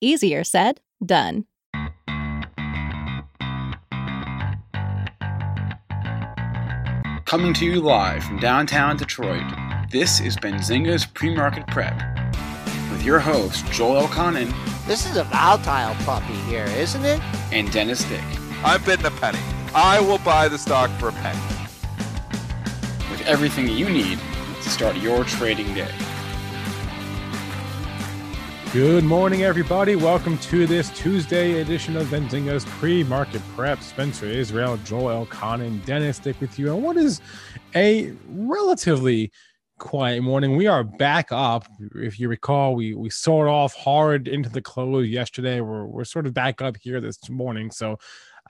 Easier said, done. Coming to you live from downtown Detroit, this is Benzinga's Pre-Market Prep with your host, Joel Elconin. This is a volatile puppy here, isn't it? And Dennis Dick. I've bidding a penny. I will buy the stock for a penny. With everything you need to start your trading day. Good morning, everybody. Welcome to this Tuesday edition of Benzinga's pre-market prep. Spencer Israel, Joel Elconin, Dennis Dick with you. And what is a relatively quiet morning? We are back up. If you recall, we we sold off hard into the close yesterday. We're we're sort of back up here this morning. So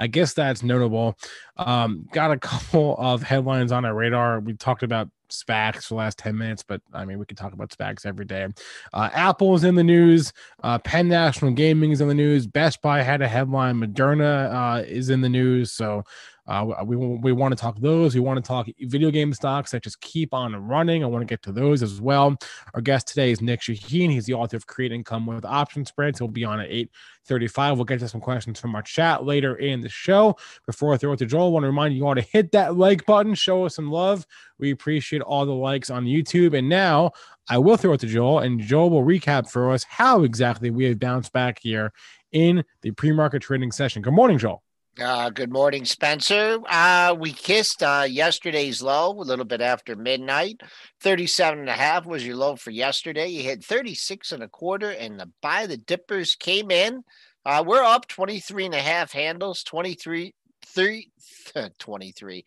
I guess that's notable. Um, got a couple of headlines on our radar. We talked about SPACs for the last 10 minutes, but I mean, we could talk about SPACs every day. Uh, Apple is in the news. Uh, Penn National Gaming is in the news. Best Buy had a headline. Moderna uh, is in the news. So uh, we, we want to talk those. We want to talk video game stocks that just keep on running. I want to get to those as well. Our guest today is Nic Chahine. He's the author of Create Income with Option Spreads. He'll be on at 8.35. We'll get to some questions from our chat later in the show. Before I throw it to Joel, I want to remind you all to hit that like button, show us some love. We appreciate all the likes on YouTube. And now I will throw it to Joel, and Joel will recap for us how exactly we have bounced back here in the pre-market trading session. Good morning, Joel. Uh, good morning, Spencer. Uh, we kissed uh, yesterday's low a little bit after midnight. 37 and a half was your low for yesterday. You hit 36 and a quarter, and the buy the dippers came in. Uh, we're up 23 and a half handles, 23, 3, 23.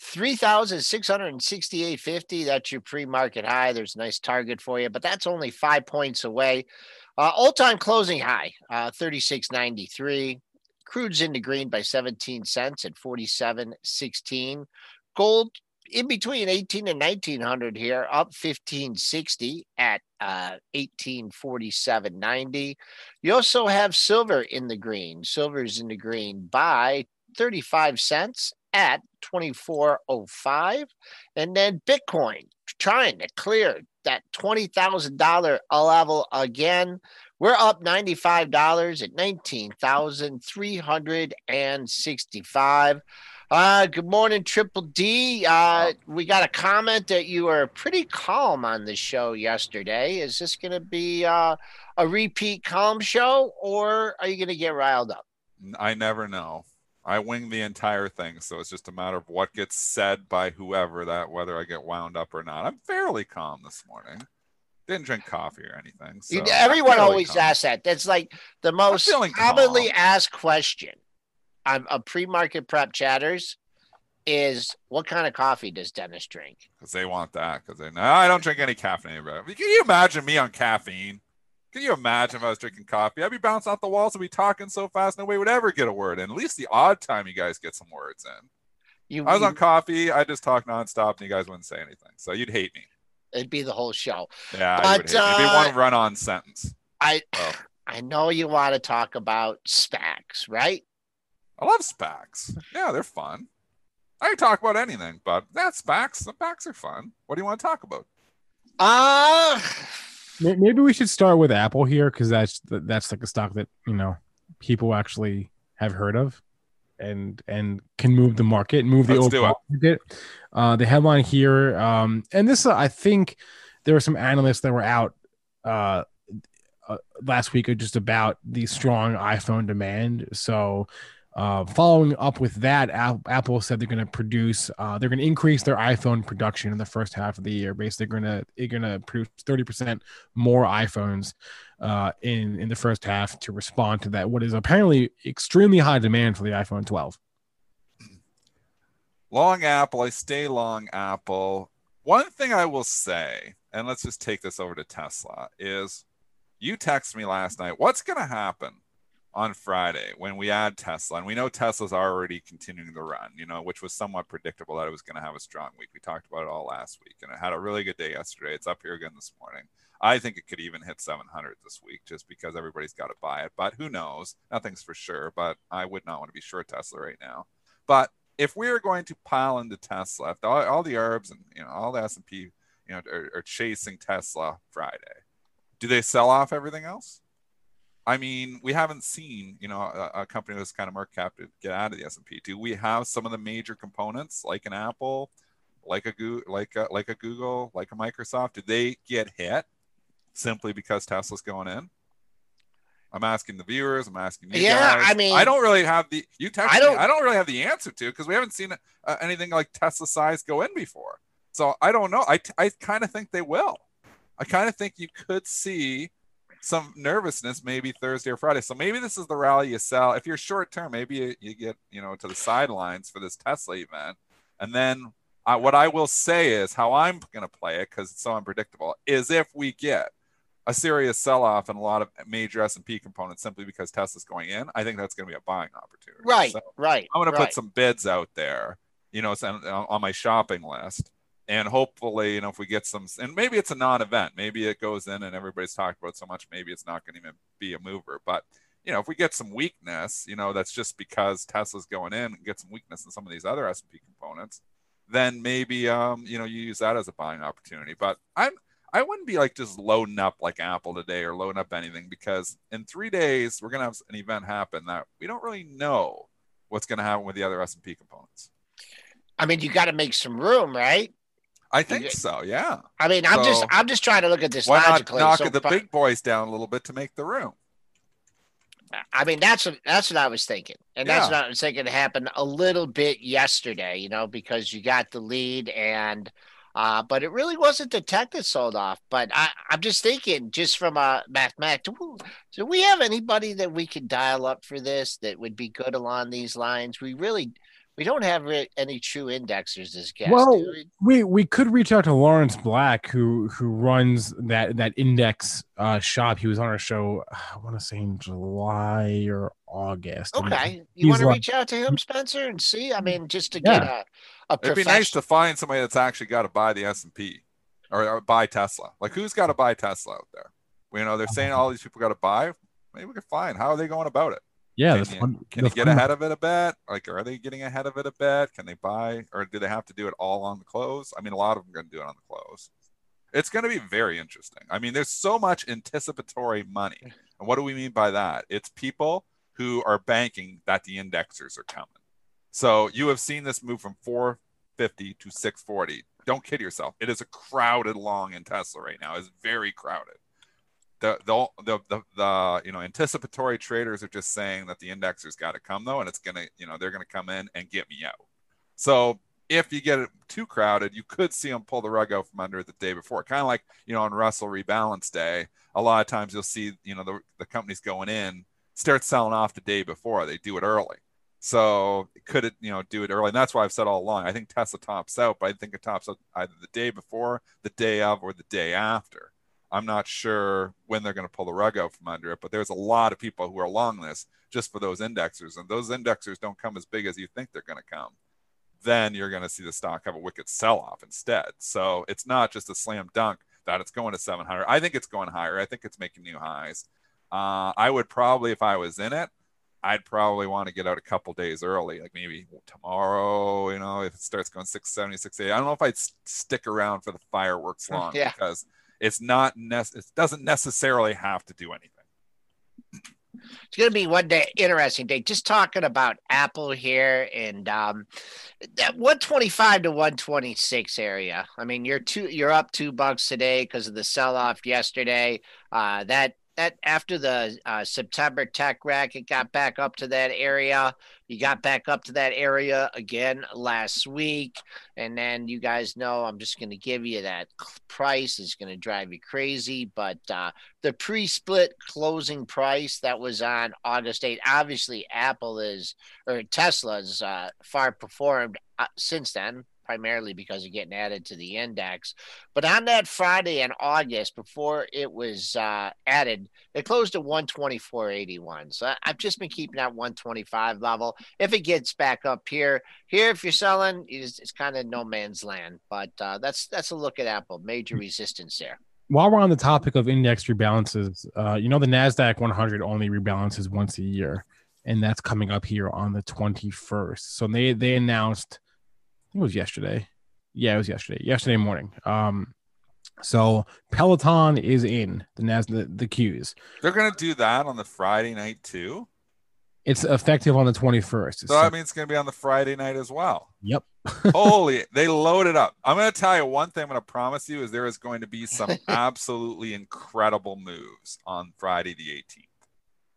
3,668.50. That's your pre market high. There's a nice target for you, but that's only five points away. Uh, all time closing high, uh, 36.93. Crude's into green by 17 cents at 47.16. Gold in between 18 and 1900 here, up 1560 at uh, 1847.90. You also have silver in the green. Silver's in the green by 35 cents at 2405 and then bitcoin trying to clear that $20,000 level again we're up $95 at 19,365. Uh, good morning, Triple D. Uh, we got a comment that you were pretty calm on the show yesterday. Is this going to be uh, a repeat calm show or are you going to get riled up? I never know. I wing the entire thing, so it's just a matter of what gets said by whoever that whether I get wound up or not. I'm fairly calm this morning didn't drink coffee or anything. So everyone always calm. asks that. That's like the most commonly calm. asked question on, on pre-market prep chatters is what kind of coffee does Dennis drink? Because they want that. Because they know I don't drink any caffeine, bro. Can you imagine me on caffeine? Can you imagine if I was drinking coffee? I'd be bouncing off the walls and be talking so fast nobody would ever get a word in. At least the odd time you guys get some words in. You, I was you, on coffee. I just talk nonstop and you guys wouldn't say anything. So you'd hate me. It'd be the whole show. Yeah, but uh, it'd be one run-on sentence. I oh. I know you want to talk about SPACs. SPACs, right? I love SPACs. Yeah, they're fun. I can talk about anything, but that's SPACs. The SPACs are fun. What do you want to talk about? Uh Maybe we should start with Apple here because that's that's like a stock that you know people actually have heard of, and and can move the market, move the Let's do overall market. Uh, the headline here, um, and this uh, I think there were some analysts that were out uh, uh, last week just about the strong iPhone demand. So. Uh, following up with that, Apple said they're going to produce, uh, they're going to increase their iPhone production in the first half of the year. Basically, they're going to they're going to produce thirty percent more iPhones uh, in in the first half to respond to that. What is apparently extremely high demand for the iPhone 12. Long Apple. I stay long Apple. One thing I will say, and let's just take this over to Tesla, is you texted me last night. What's going to happen on Friday when we add Tesla? And we know Tesla's already continuing the run, you know, which was somewhat predictable that it was going to have a strong week. We talked about it all last week, and it had a really good day yesterday. It's up here again this morning. I think it could even hit 700 this week just because everybody's got to buy it. But who knows? Nothing's for sure. But I would not want to be short Tesla right now. But if we are going to pile into Tesla, if all, all the herbs and you know all the S and P, you know, are, are chasing Tesla Friday, do they sell off everything else? I mean, we haven't seen, you know, a, a company that's kind of market cap to get out of the S and P. Do we have some of the major components like an Apple, like a like a, like a Google, like a Microsoft? Do they get hit simply because Tesla's going in? I'm asking the viewers. I'm asking you Yeah, guys. I mean- I don't really have the you text I I don't-. Me, I don't really have the answer to because we haven't seen uh, anything like Tesla size go in before. So I don't know. I I kind of think they will. I kind of think you could see some nervousness maybe Thursday or Friday. So maybe this is the rally you sell. If you're short term, maybe you, you get you know to the sidelines for this Tesla event, and then uh, what I will say is how I'm going to play it because it's so unpredictable. Is if we get a serious sell-off in a lot of major S&P components simply because Tesla's going in, I think that's going to be a buying opportunity. right, So right. I'm going to right. put some bids out there, you know, on, on my shopping list. And hopefully, you know, if we get some, and maybe it's a non-event, maybe it goes in and everybody's talked about so much, maybe it's not going to even be a mover. But you know, if we get some weakness, you know, that's just because Tesla's going in and get some weakness in some of these other S&P components, then maybe, um, you know, you use that as a buying opportunity. But I'm, I wouldn't be like just loading up like Apple today or loading up anything because in three days we're gonna have an event happen that we don't really know what's gonna happen with the other S and P components. I mean, you got to make some room, right? I think so. Yeah. I mean, I'm just I'm just trying to look at this Why not logically. knock So the fi- big boys down a little bit to make the room? I mean, that's what that's what I was thinking, and that's Yeah. what I was thinking happened a little bit yesterday. You know, because you got the lead, and uh, but it really wasn't the tech that sold off. But I, I'm just thinking, just from a mathematics, do, do we have anybody that we could dial up for this that would be good along these lines? We really, we don't have re- any true indexers as guests. Well, we? We we could reach out to Lawrence Black, who who runs that that index uh, shop. He was on our show. I want to say in July or August. and Okay, you want to like- reach out to him, Spencer, and see? I mean, just to Yeah. get a a It'd be nice to find somebody that's actually got to buy the S and P or, or buy Tesla. Like who's got to buy Tesla out there? You know, they're saying all these people got to buy. Maybe we could find. How are they going about it? Yeah, Can you- fun, Can you get ahead of it a bit? Like, are they getting ahead of it a bit? Can they buy, or do they have to do it all on the close? I mean, a lot of them are going to do it on the close. It's going to be very interesting. I mean, there's so much anticipatory money. And what do we mean by that? It's people who are banking that the indexers are coming. So you have seen this move from 450 to 640. Don't kid yourself. It is a crowded long in Tesla right now. It's very crowded the the the the, the you know anticipatory traders are just saying that the indexer's got to come though, and it's gonna you know they're gonna come in and get me out. So if you get it too crowded, you could see them pull the rug out from under it the day before. Kind of like you know on Russell rebalance day, a lot of times you'll see you know the the companies going in start selling off the day before. They do it early. So could it, you know, do it early? And that's why I've said all along. I think Tesla tops out, but I think it tops out either the day before, the day of, or the day after. I'm not sure when they're going to pull the rug out from under it, but there's a lot of people who are along this just for those indexers, and those indexers don't come as big as you think they're going to come. Then you're going to see the stock have a wicked sell-off instead. So it's not just a slam dunk that it's going to 700. I think it's going higher. I think it's making new highs. Uh, I would probably, if I was in it, I'd probably want to get out a couple days early, like maybe tomorrow, you know, if it starts going 670, 680. I don't know if I'd stick around for the fireworks long Yeah. because it's not, nec- it doesn't necessarily have to do anything. It's going to be one day interesting day. Just talking about Apple here and um, that 125 to 126 area. I mean, you're two, you're up two bucks today because of the sell off yesterday. Uh, that that after the uh, September tech wreck, it got back up to that area. You got back up to that area again last week, and then you guys know I'm just going to give you that price is going to drive you crazy, but. Uh, the pre-split closing price that was on August 8. Obviously, Apple is or Tesla's uh, far performed uh, since then, primarily because of getting added to the index. But on that Friday in August, before it was uh, added, it closed at 124.81. So I've just been keeping that 125 level. If it gets back up here, here if you're selling, it's, it's kind of no man's land. But uh, that's that's a look at Apple. Major resistance there. While we're on the topic of index rebalances, uh, you know the Nasdaq 100 only rebalances once a year, and that's coming up here on the 21st. So they they announced, think it was yesterday. Yeah, it was yesterday. Yesterday morning. Um, so Peloton is in the Nas the, the queues. They're to do that on the Friday night too. It's effective on the 21st. So I mean, it's going to be on the Friday night as well. Yep. Holy, they loaded up. I'm going to tell you one thing I'm going to promise you is there is going to be some absolutely incredible moves on Friday the 18th.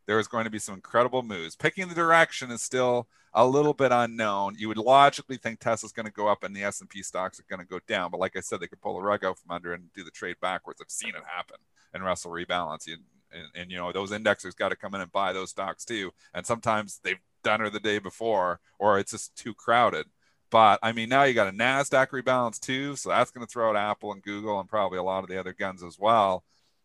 There is going to be some incredible moves. Picking the direction is still a little bit unknown. You would logically think Tesla's going to go up and the S&P stocks are going to go down, but like I said, they could pull the rug out from under and do the trade backwards. I've seen it happen and Russell rebalance. You, and, and you know those indexers got to come in and buy those stocks too. And sometimes they've done it the day before, or it's just too crowded. But I mean, now you got a Nasdaq rebalance too, so that's going to throw out Apple and Google and probably a lot of the other guns as well.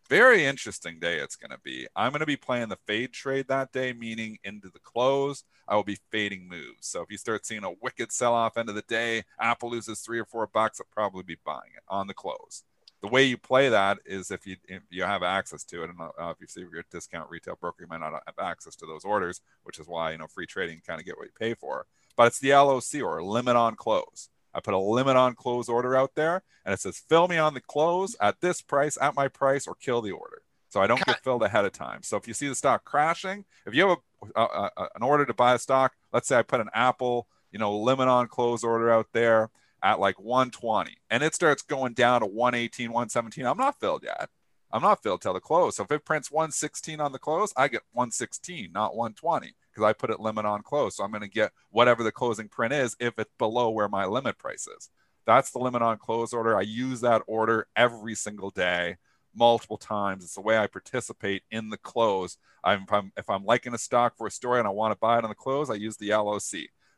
Very interesting day it's going to be. I'm going to be playing the fade trade that day, meaning into the close. I will be fading moves. So if you start seeing a wicked sell-off end of the day, Apple loses three or four bucks, I'll probably be buying it on the close the way you play that is if you if you have access to it, and uh, if you see your discount retail broker, you might not have access to those orders, which is why you know free trading kind of get what you pay for. But it's the LOC or limit on close. I put a limit on close order out there, and it says fill me on the close at this price, at my price, or kill the order. So I don't get filled ahead of time. So if you see the stock crashing, if you have a, a, a an order to buy a stock, let's say I put an Apple, you know, limit on close order out there at like 120 and it starts going down to 118 117 i'm not filled yet i'm not filled till the close so if it prints 116 on the close i get 116 not 120 because i put it limit on close so i'm going to get whatever the closing print is if it's below where my limit price is that's the limit on close order i use that order every single day multiple times it's the way i participate in the close I'm, if, I'm, if i'm liking a stock for a story and i want to buy it on the close i use the loc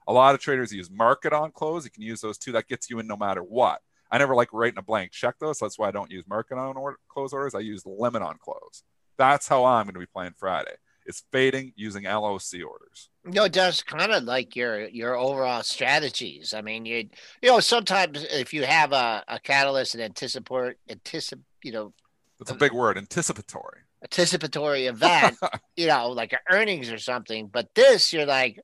a lot of traders use market on close. You can use those too. That gets you in no matter what. I never like writing a blank check though, so that's why I don't use market on order, close orders. I use limit on close. That's how I'm going to be playing Friday. It's fading using LOC orders. No, it does kind of like your your overall strategies. I mean, you you know sometimes if you have a, a catalyst and anticipate anticipate you know That's a big word, anticipatory. anticipatory event, you know, like earnings or something. But this, you're like,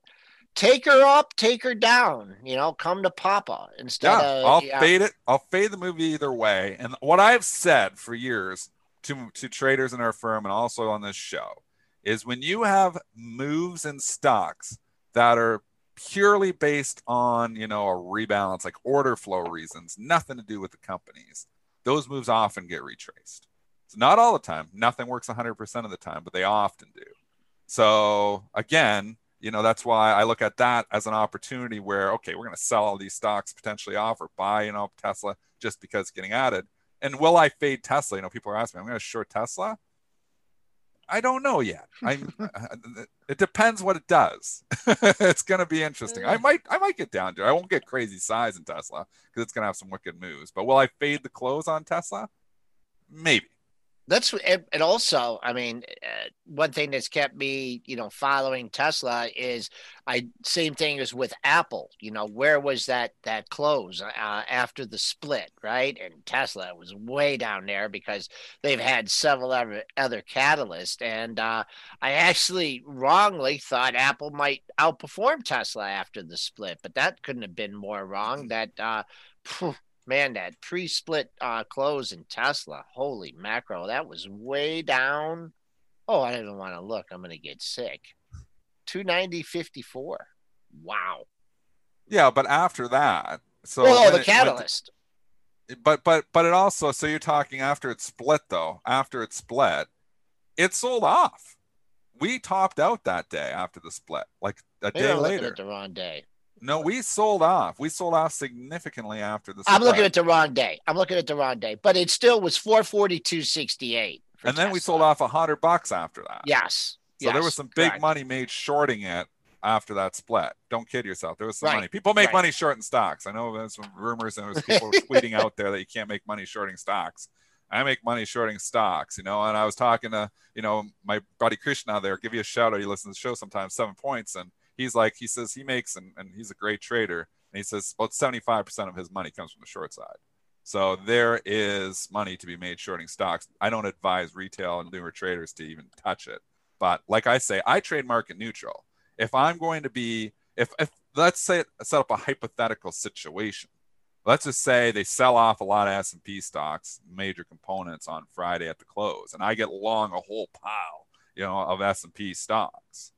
take her up, take her down. You know, come to Papa instead Yeah, of. I'll yeah. fade it. I'll fade the movie either way. And what I've said for years to to traders in our firm and also on this show is when you have moves in stocks that are purely based on you know a rebalance like order flow reasons nothing to do with the companies those moves often get retraced. It's not all the time. Nothing works 100% of the time but they often do. So again you know that's why i look at that as an opportunity where okay we're going to sell all these stocks potentially off or buy you know tesla just because it's getting added. And will i fade tesla? You know people are asking me i'm going to short tesla i don't know yet. I uh, it depends what it does. It's going to be interesting. I might i might get down to it. I won't get crazy size in tesla because it's going to have some wicked moves but will i fade the close on tesla? Maybe That's and, also, I mean, uh, one thing that's kept me, you know, following Tesla is I same thing as with Apple. You know, where was that that close uh, after the split, right? And Tesla was way down there because they've had several other other catalysts. And uh, I actually wrongly thought Apple might outperform Tesla after the split, but that couldn't have been more wrong. That uh, man, that pre-split uh, close in Tesla, holy macro, that was way down. Oh, I don't even want to look. I'm gonna get sick. 290.54. Wow. Yeah, but after that, so oh, the catalyst. but but but it also so you're talking after it split though. After it split, it sold off. We topped out that day after the split, like a Maybe day I'm looking later. at the wrong day. No, we sold off. We sold off significantly after the. I'm looking at the wrong day. I'm looking at the wrong day, but it still was 442.68. for and then we sold off a hundred bucks after that. Yes. So there was some big correct. money made shorting it after that split. Don't kid yourself. There was some Right, money. People make right. money shorting stocks. I know there's some rumors and there's people tweeting out there that you can't make money shorting stocks. I make money shorting stocks, you know. And I was talking to, you know, my buddy Krishna there. Give you a shout out. He listens to the show sometimes. Seven points, and he's like, he says he makes, and, and he's a great trader. And he says about 75% of his money comes from the short side. So there is money to be made shorting stocks. I don't advise retail and newer traders to even touch it. But like I say, I trade market neutral. If I'm going to be, if, if let's say set up a hypothetical situation, let's just say they sell off a lot of S&P stocks, major components on Friday at the close, and I get long a whole pile, you know, of S&P stocks.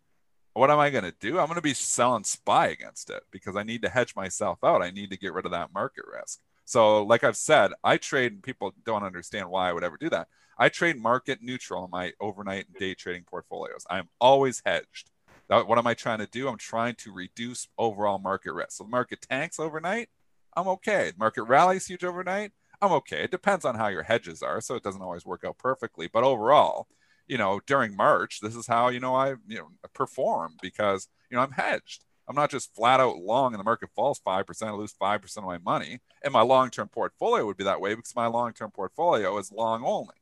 What am I going to do? I'm going to be selling SPY against it because I need to hedge myself out. I need to get rid of that market risk. So, like I've said, I trade, and people don't understand why I would ever do that. I trade market neutral in my overnight and day trading portfolios. I'm always hedged. That, what am I trying to do? I'm trying to reduce overall market risk. So, the market tanks overnight, I'm okay. Market rallies huge overnight, I'm okay. It depends on how your hedges are, so it doesn't always work out perfectly. But overall, you know, during March, this is how you know I you know perform because you know I'm hedged. I'm not just flat out long and the market falls 5%, I lose 5% of my money. And my long term portfolio would be that way because my long term portfolio is long only.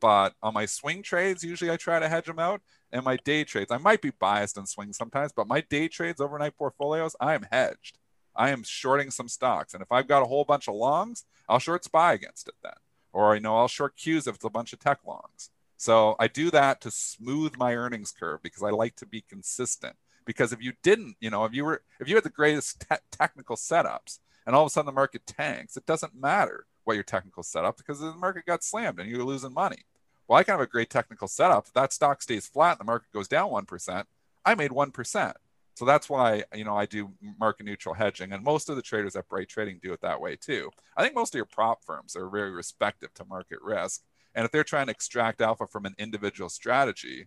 But on my swing trades, usually I try to hedge them out. And my day trades, I might be biased in swings sometimes, but my day trades, overnight portfolios, I am hedged. I am shorting some stocks. And if I've got a whole bunch of longs, I'll short SPY against it then. Or, you know, I'll short Qs if it's a bunch of tech longs. So I do that to smooth my earnings curve because I like to be consistent. Because if you didn't, you know, if you were, if you had the greatest te- technical setups and all of a sudden the market tanks, it doesn't matter what your technical setup because the market got slammed and you're losing money. Well, I can have a great technical setup. If that stock stays flat and the market goes down 1%, I made 1%. So that's why, you know, I do market neutral hedging. And most of the traders at Bright Trading do it that way too. I think most of your prop firms are very respective to market risk. And if they're trying to extract alpha from an individual strategy,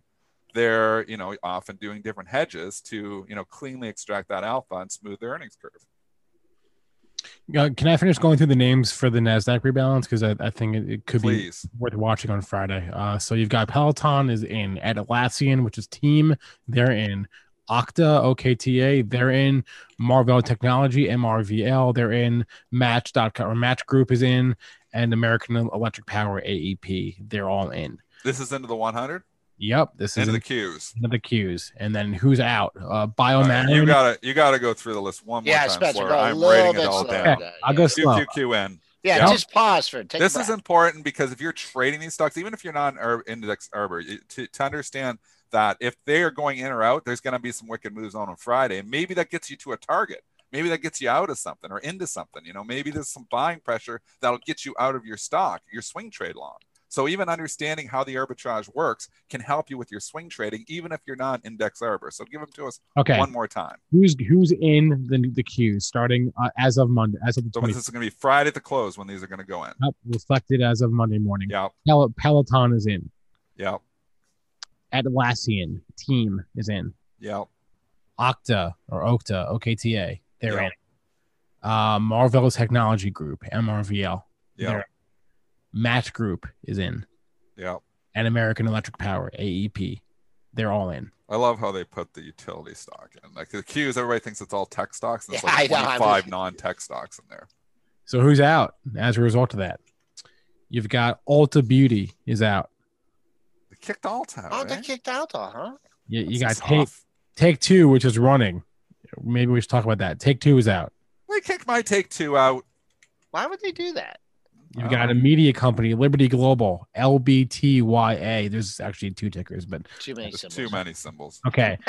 they're, you know, often doing different hedges to, you know, cleanly extract that alpha and smooth their earnings curve. Uh, can I finish going through the names for the Nasdaq rebalance because I, I think it, it could Please. be worth watching on Friday. Uh, so you've got Peloton is in, Atlassian, which is Team, they're in. Okta, OKTA, they're in. Marvell Technology, MRVL, they're in. Match.com or Match Group is in, and American Electric Power, AEP, they're all in. This is into the 100, Yep, this is into the in- into the queues. And then who's out? Uh, All right, Biomarin. you gotta you gotta go through the list one more Yeah, time. Spencer, Flora. go a I'm little rating it all slower. down. Okay, I'll go slow. QQQN. Yeah, Yep. just pause for it. Take a this is important because if you're trading these stocks, even if you're not an Ur- index arbor, to, to understand that if they are going in or out, there's going to be some wicked moves on on Friday, and maybe that gets you to a target. Maybe that gets you out of something or into something. You know, maybe there's some buying pressure that'll get you out of your stock, your swing trade long. So even understanding how the arbitrage works can help you with your swing trading, even if you're not index arbor. So give them to us Okay, one more time. who's who's in the the queues starting uh, as of Monday, as of the So this is going to be Friday at the close when these are going to go in. reflected as of Monday morning. Yeah, Pel- Peloton is in. yeah, Atlassian team is in. yeah. Okta or Okta, OKTA, they're Yeah. in. Uh, Marvell Technology Group, MRVL, Yeah. Match Group is in, yeah. and American Electric Power, AEP, they're all in. I love how they put the utility stock in. Like the Qs, everybody thinks it's all tech stocks, and it's Yeah, like I 25 non-tech stocks in there. So who's out as a result of that? You've got Ulta Beauty is out. Kicked Ulta out. Oh, eh? they kicked out, though, huh? You, you got take tough. take two, which is running. Maybe we should talk about that. Take two is out. They kicked my take two out. Why would they do that? You've got a media company, Liberty Global, LBTYA. There's actually two tickers, but Too many symbols. too many symbols. okay.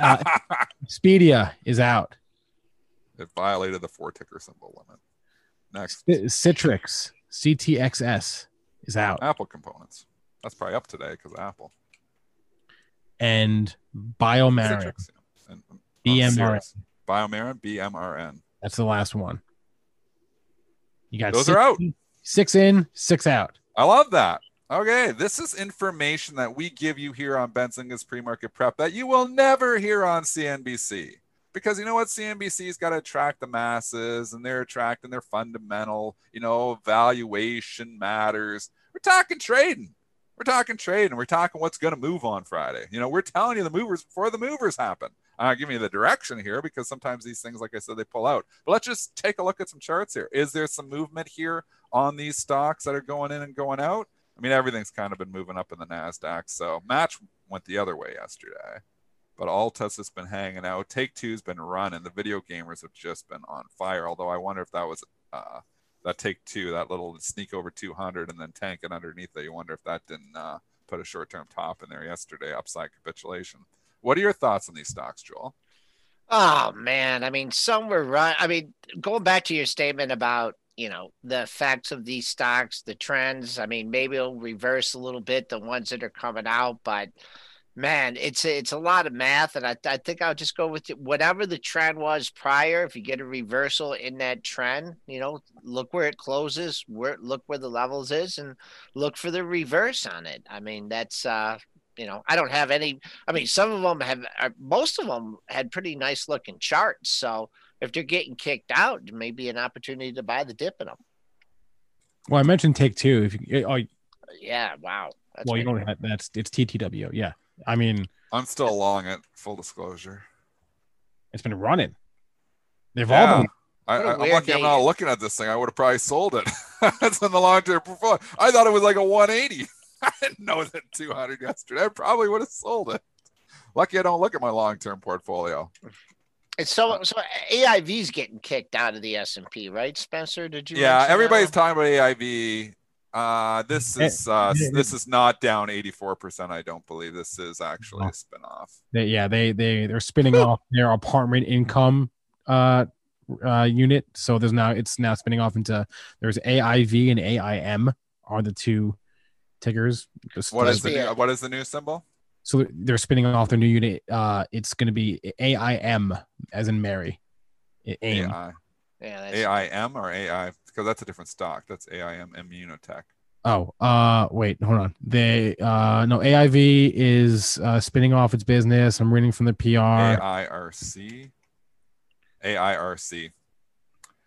Uh, Expedia is out. it violated the four ticker symbol limit. Next, C- Citrix, CTXS is out. Apple components. That's probably up today because Apple. And Biomarin, Citrix, yeah. And, uh, oh, BMRN. Biomarin, BMRN. That's the last one. You got Those six, are out. Six in, six out. I love that. Okay, this is information that we give you here on Benzinga's pre-market prep that you will never hear on CNBC. Because you know what? CNBC's got to attract the masses and they're attracting their fundamental, you know, valuation matters. We're talking trading. We're talking trading. We're talking what's going to move on Friday. You know, we're telling you the movers before the movers happen. I'm not giving you the direction here because sometimes these things, like I said, they pull out. But let's just take a look at some charts here. Is there some movement here on these stocks that are going in and going out? I mean, everything's kind of been moving up in the NASDAQ. So Match went the other way yesterday. But Ulta's has been hanging out. Take Two's been running. The video gamers have just been on fire. Although I wonder if that was uh, that Take Two, that little sneak over 200 and then tanking underneath it. You wonder if that didn't uh, put a short term top in there yesterday, upside capitulation. What are your thoughts on these stocks, Joel? Oh man, I mean, some were right. I mean, going back to your statement about you know the effects of these stocks, the trends. I mean, maybe it'll reverse a little bit the ones that are coming out, but man, it's it's a lot of math, and I I think I'll just go with it. whatever the trend was prior. If you get a reversal in that trend, you know, look where it closes, where look where the levels is, and look for the reverse on it. I mean, that's uh you know, I don't have any. I mean, some of them have, uh, most of them had pretty nice looking charts. So if they're getting kicked out, there may be an opportunity to buy the dip in them. Well, I mentioned take two. If you, oh, Yeah, wow. That's well, you don't have that's it's TTW. Yeah, I mean I'm still long it, full disclosure. it's been running. They've Yeah. all been. I, What a I, I'm weird lucky I'm not looking at this thing. I would have probably sold it. That's in the long term portfolio. I thought it was like a 180. I didn't know that 200 yesterday. I probably would have sold it. Lucky I don't look at my long term portfolio. It's so so AIV's getting kicked out of the S and P, right, Spencer? Did you? Yeah, mention that everybody's one? talking about AIV. Uh, this Eh, is uh, eh, this is not down 84%. I don't believe this is actually a spinoff. They, yeah, they they they're spinning off their apartment income uh uh unit. So there's now it's now spinning off into there's AIV and AIM are the two tickers. Just What the new, what is the new symbol? so they're spinning off their new unit. Uh, it's going to be AIM as in Mary. A- AIM. AI. Yeah, that's, AIM or AI? Because that's a different stock. That's AIM Immunotech. Oh, uh, wait, hold on. They, uh, no, AIV is uh, spinning off its business. I'm reading from the PR. AIRC. AIRC.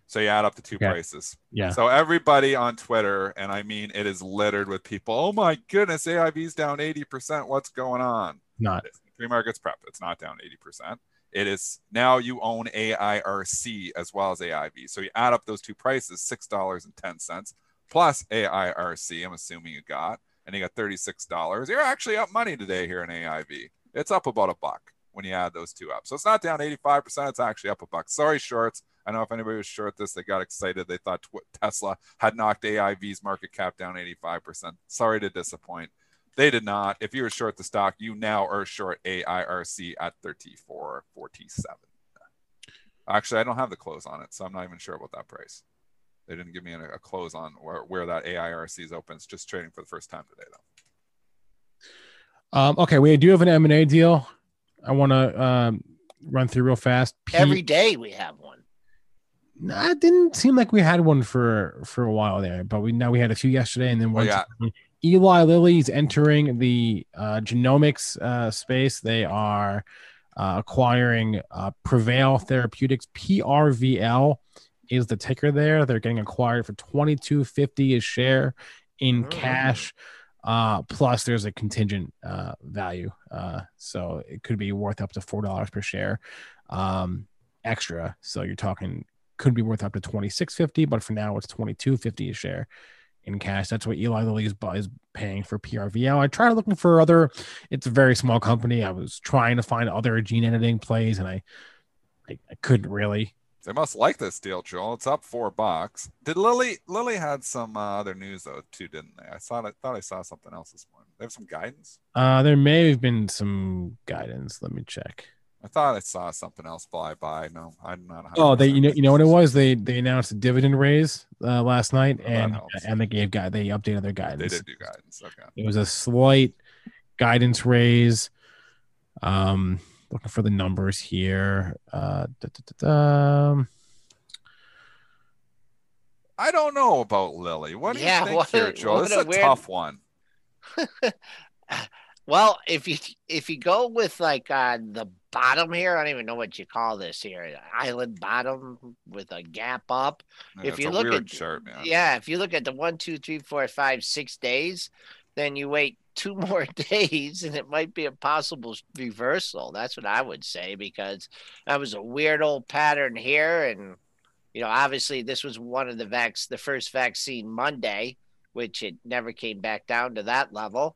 So you add up the two Okay. prices. Yeah. So everybody on Twitter, and I mean it is littered with people. Oh my goodness, AIV's down 80%. What's going on? Not. Free markets prep. It's not down 80%. It is now you own AIRC as well as AIV. So you add up those two prices, $6.10 plus AIRC, I'm assuming you got, and you got $36. You're actually up money today here in AIV. It's up about a buck when you add those two up. So it's not down 85%, it's actually up a buck. Sorry, shorts. I know if anybody was short this, they got excited. They thought Tesla had knocked AIV's market cap down 85%. Sorry to disappoint. They did not. If you were short the stock, you now are short AIRC at 34.47. Actually, I don't have the close on it, so I'm not even sure about that price. They didn't give me a, a close on where, where that AIRC is open. It's just trading for the first time today, though. Um, okay, we do have an M&A deal. I want to um, run through real fast. P- every day we have one. Nah, it didn't seem like we had one for for a while there, but we now we had a few yesterday, and then Well, one. yeah. Eli Lilly is entering the uh, genomics uh, space. They are uh, acquiring uh, Prevail Therapeutics. PRVL is the ticker there. They're getting acquired for twenty two fifty a share in Mm. cash. Uh, plus, there's a contingent uh, value, uh, so it could be worth up to four dollars per share um, extra. So you're talking could be worth up to twenty six fifty, but for now it's twenty two fifty a share in cash. That's what Eli Lilly is, is paying for PRVL. I tried looking for other. It's a very small company. I was trying to find other gene editing plays, and I I, I couldn't really. They must like this deal, Joel. It's up four bucks. Did Lilly Lilly had some uh, other news though too, didn't they? I thought I thought I saw something else this morning. They have some guidance. Uh, there may have been some guidance. Let me check. I thought I saw something else fly by. No, I'm not. Oh, they you know you know what it was? They they announced a dividend raise uh, last night, Oh, and and they gave guy they updated their guidance. They did do guidance. Okay. It was a slight guidance raise. Um, looking for the numbers here. Uh, da, da, da, da. I don't know about Lilly. What do Yeah, you think what here, a- This is a a weird- tough one. Well, if you if you go with like uh, the bottom here, I don't even know what you call this here, island bottom with a gap up. Yeah, If you look at- chart, man. Yeah, if you look at the one, two, three, four, five, six days, then you wait two more days and it might be a possible reversal. That's what I would say because that was a weird old pattern here. And, you know, obviously this was one of the vac the first vaccine Monday, which it never came back down to that level.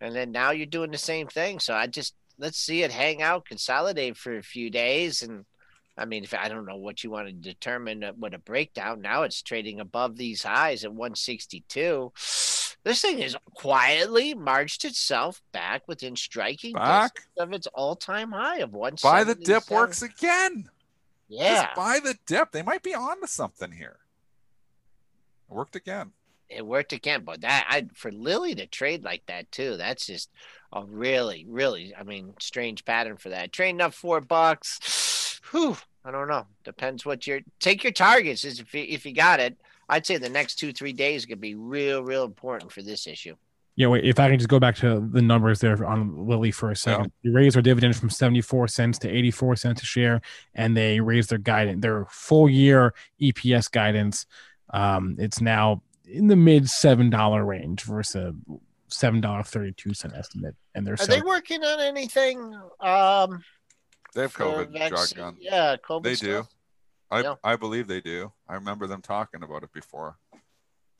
And then now you're doing the same thing. So I just let's see it hang out, consolidate for a few days and I mean, if I don't know what you want to determine uh, what a breakdown. Now it's trading above these highs at 162. This thing has quietly marched itself back within striking Back? distance of its all-time high of one. Buy the dip works again. Yeah, Just buy the dip. They might be on to something here. It worked again. It worked again. But that I for Lilly to trade like that too, that's just a really, really, I mean, strange pattern for that. Trading up four bucks. Whew, I don't know. Depends what your take your targets is if you, if you got it. I'd say the next two three days could be real, real important for this issue. Yeah, wait, if I can just go back to the numbers there on Lilly for a second. They raised their dividend from 74 cents to 84 cents a share, and they raised their guidance, their full year EPS guidance. Um, it's now in the mid seven dollar range versus a seven dollar thirty two cent estimate. And they're Are selling they working on anything? Um, They have COVID drug vaccine? Yeah, COVID. They do. I, Yeah. I believe they do. I remember them talking about it before.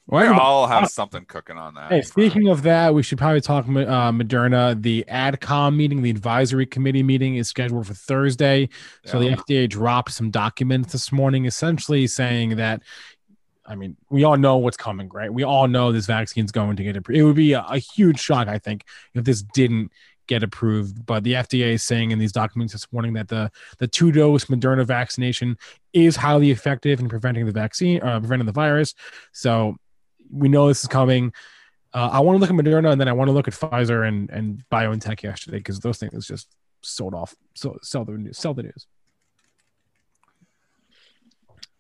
Well, We anyway, all have something cooking on that. Hey, speaking of that, we should probably talk uh, Moderna. The AdCom meeting, the advisory committee meeting, is scheduled for Thursday. So Yeah. the FDA dropped some documents this morning, essentially saying that, I mean, we all know what's coming, right? We all know this vaccine is going to get approved. It would be a, a huge shock, I think, if this didn't get approved. But the FDA is saying in these documents this morning that the the two dose Moderna vaccination is highly effective in preventing the vaccine, uh, preventing the virus. So we know this is coming. Uh, I want to look at Moderna and then I want to look at Pfizer and and BioNTech yesterday because those things just sold off. So sell the news. Sell the news.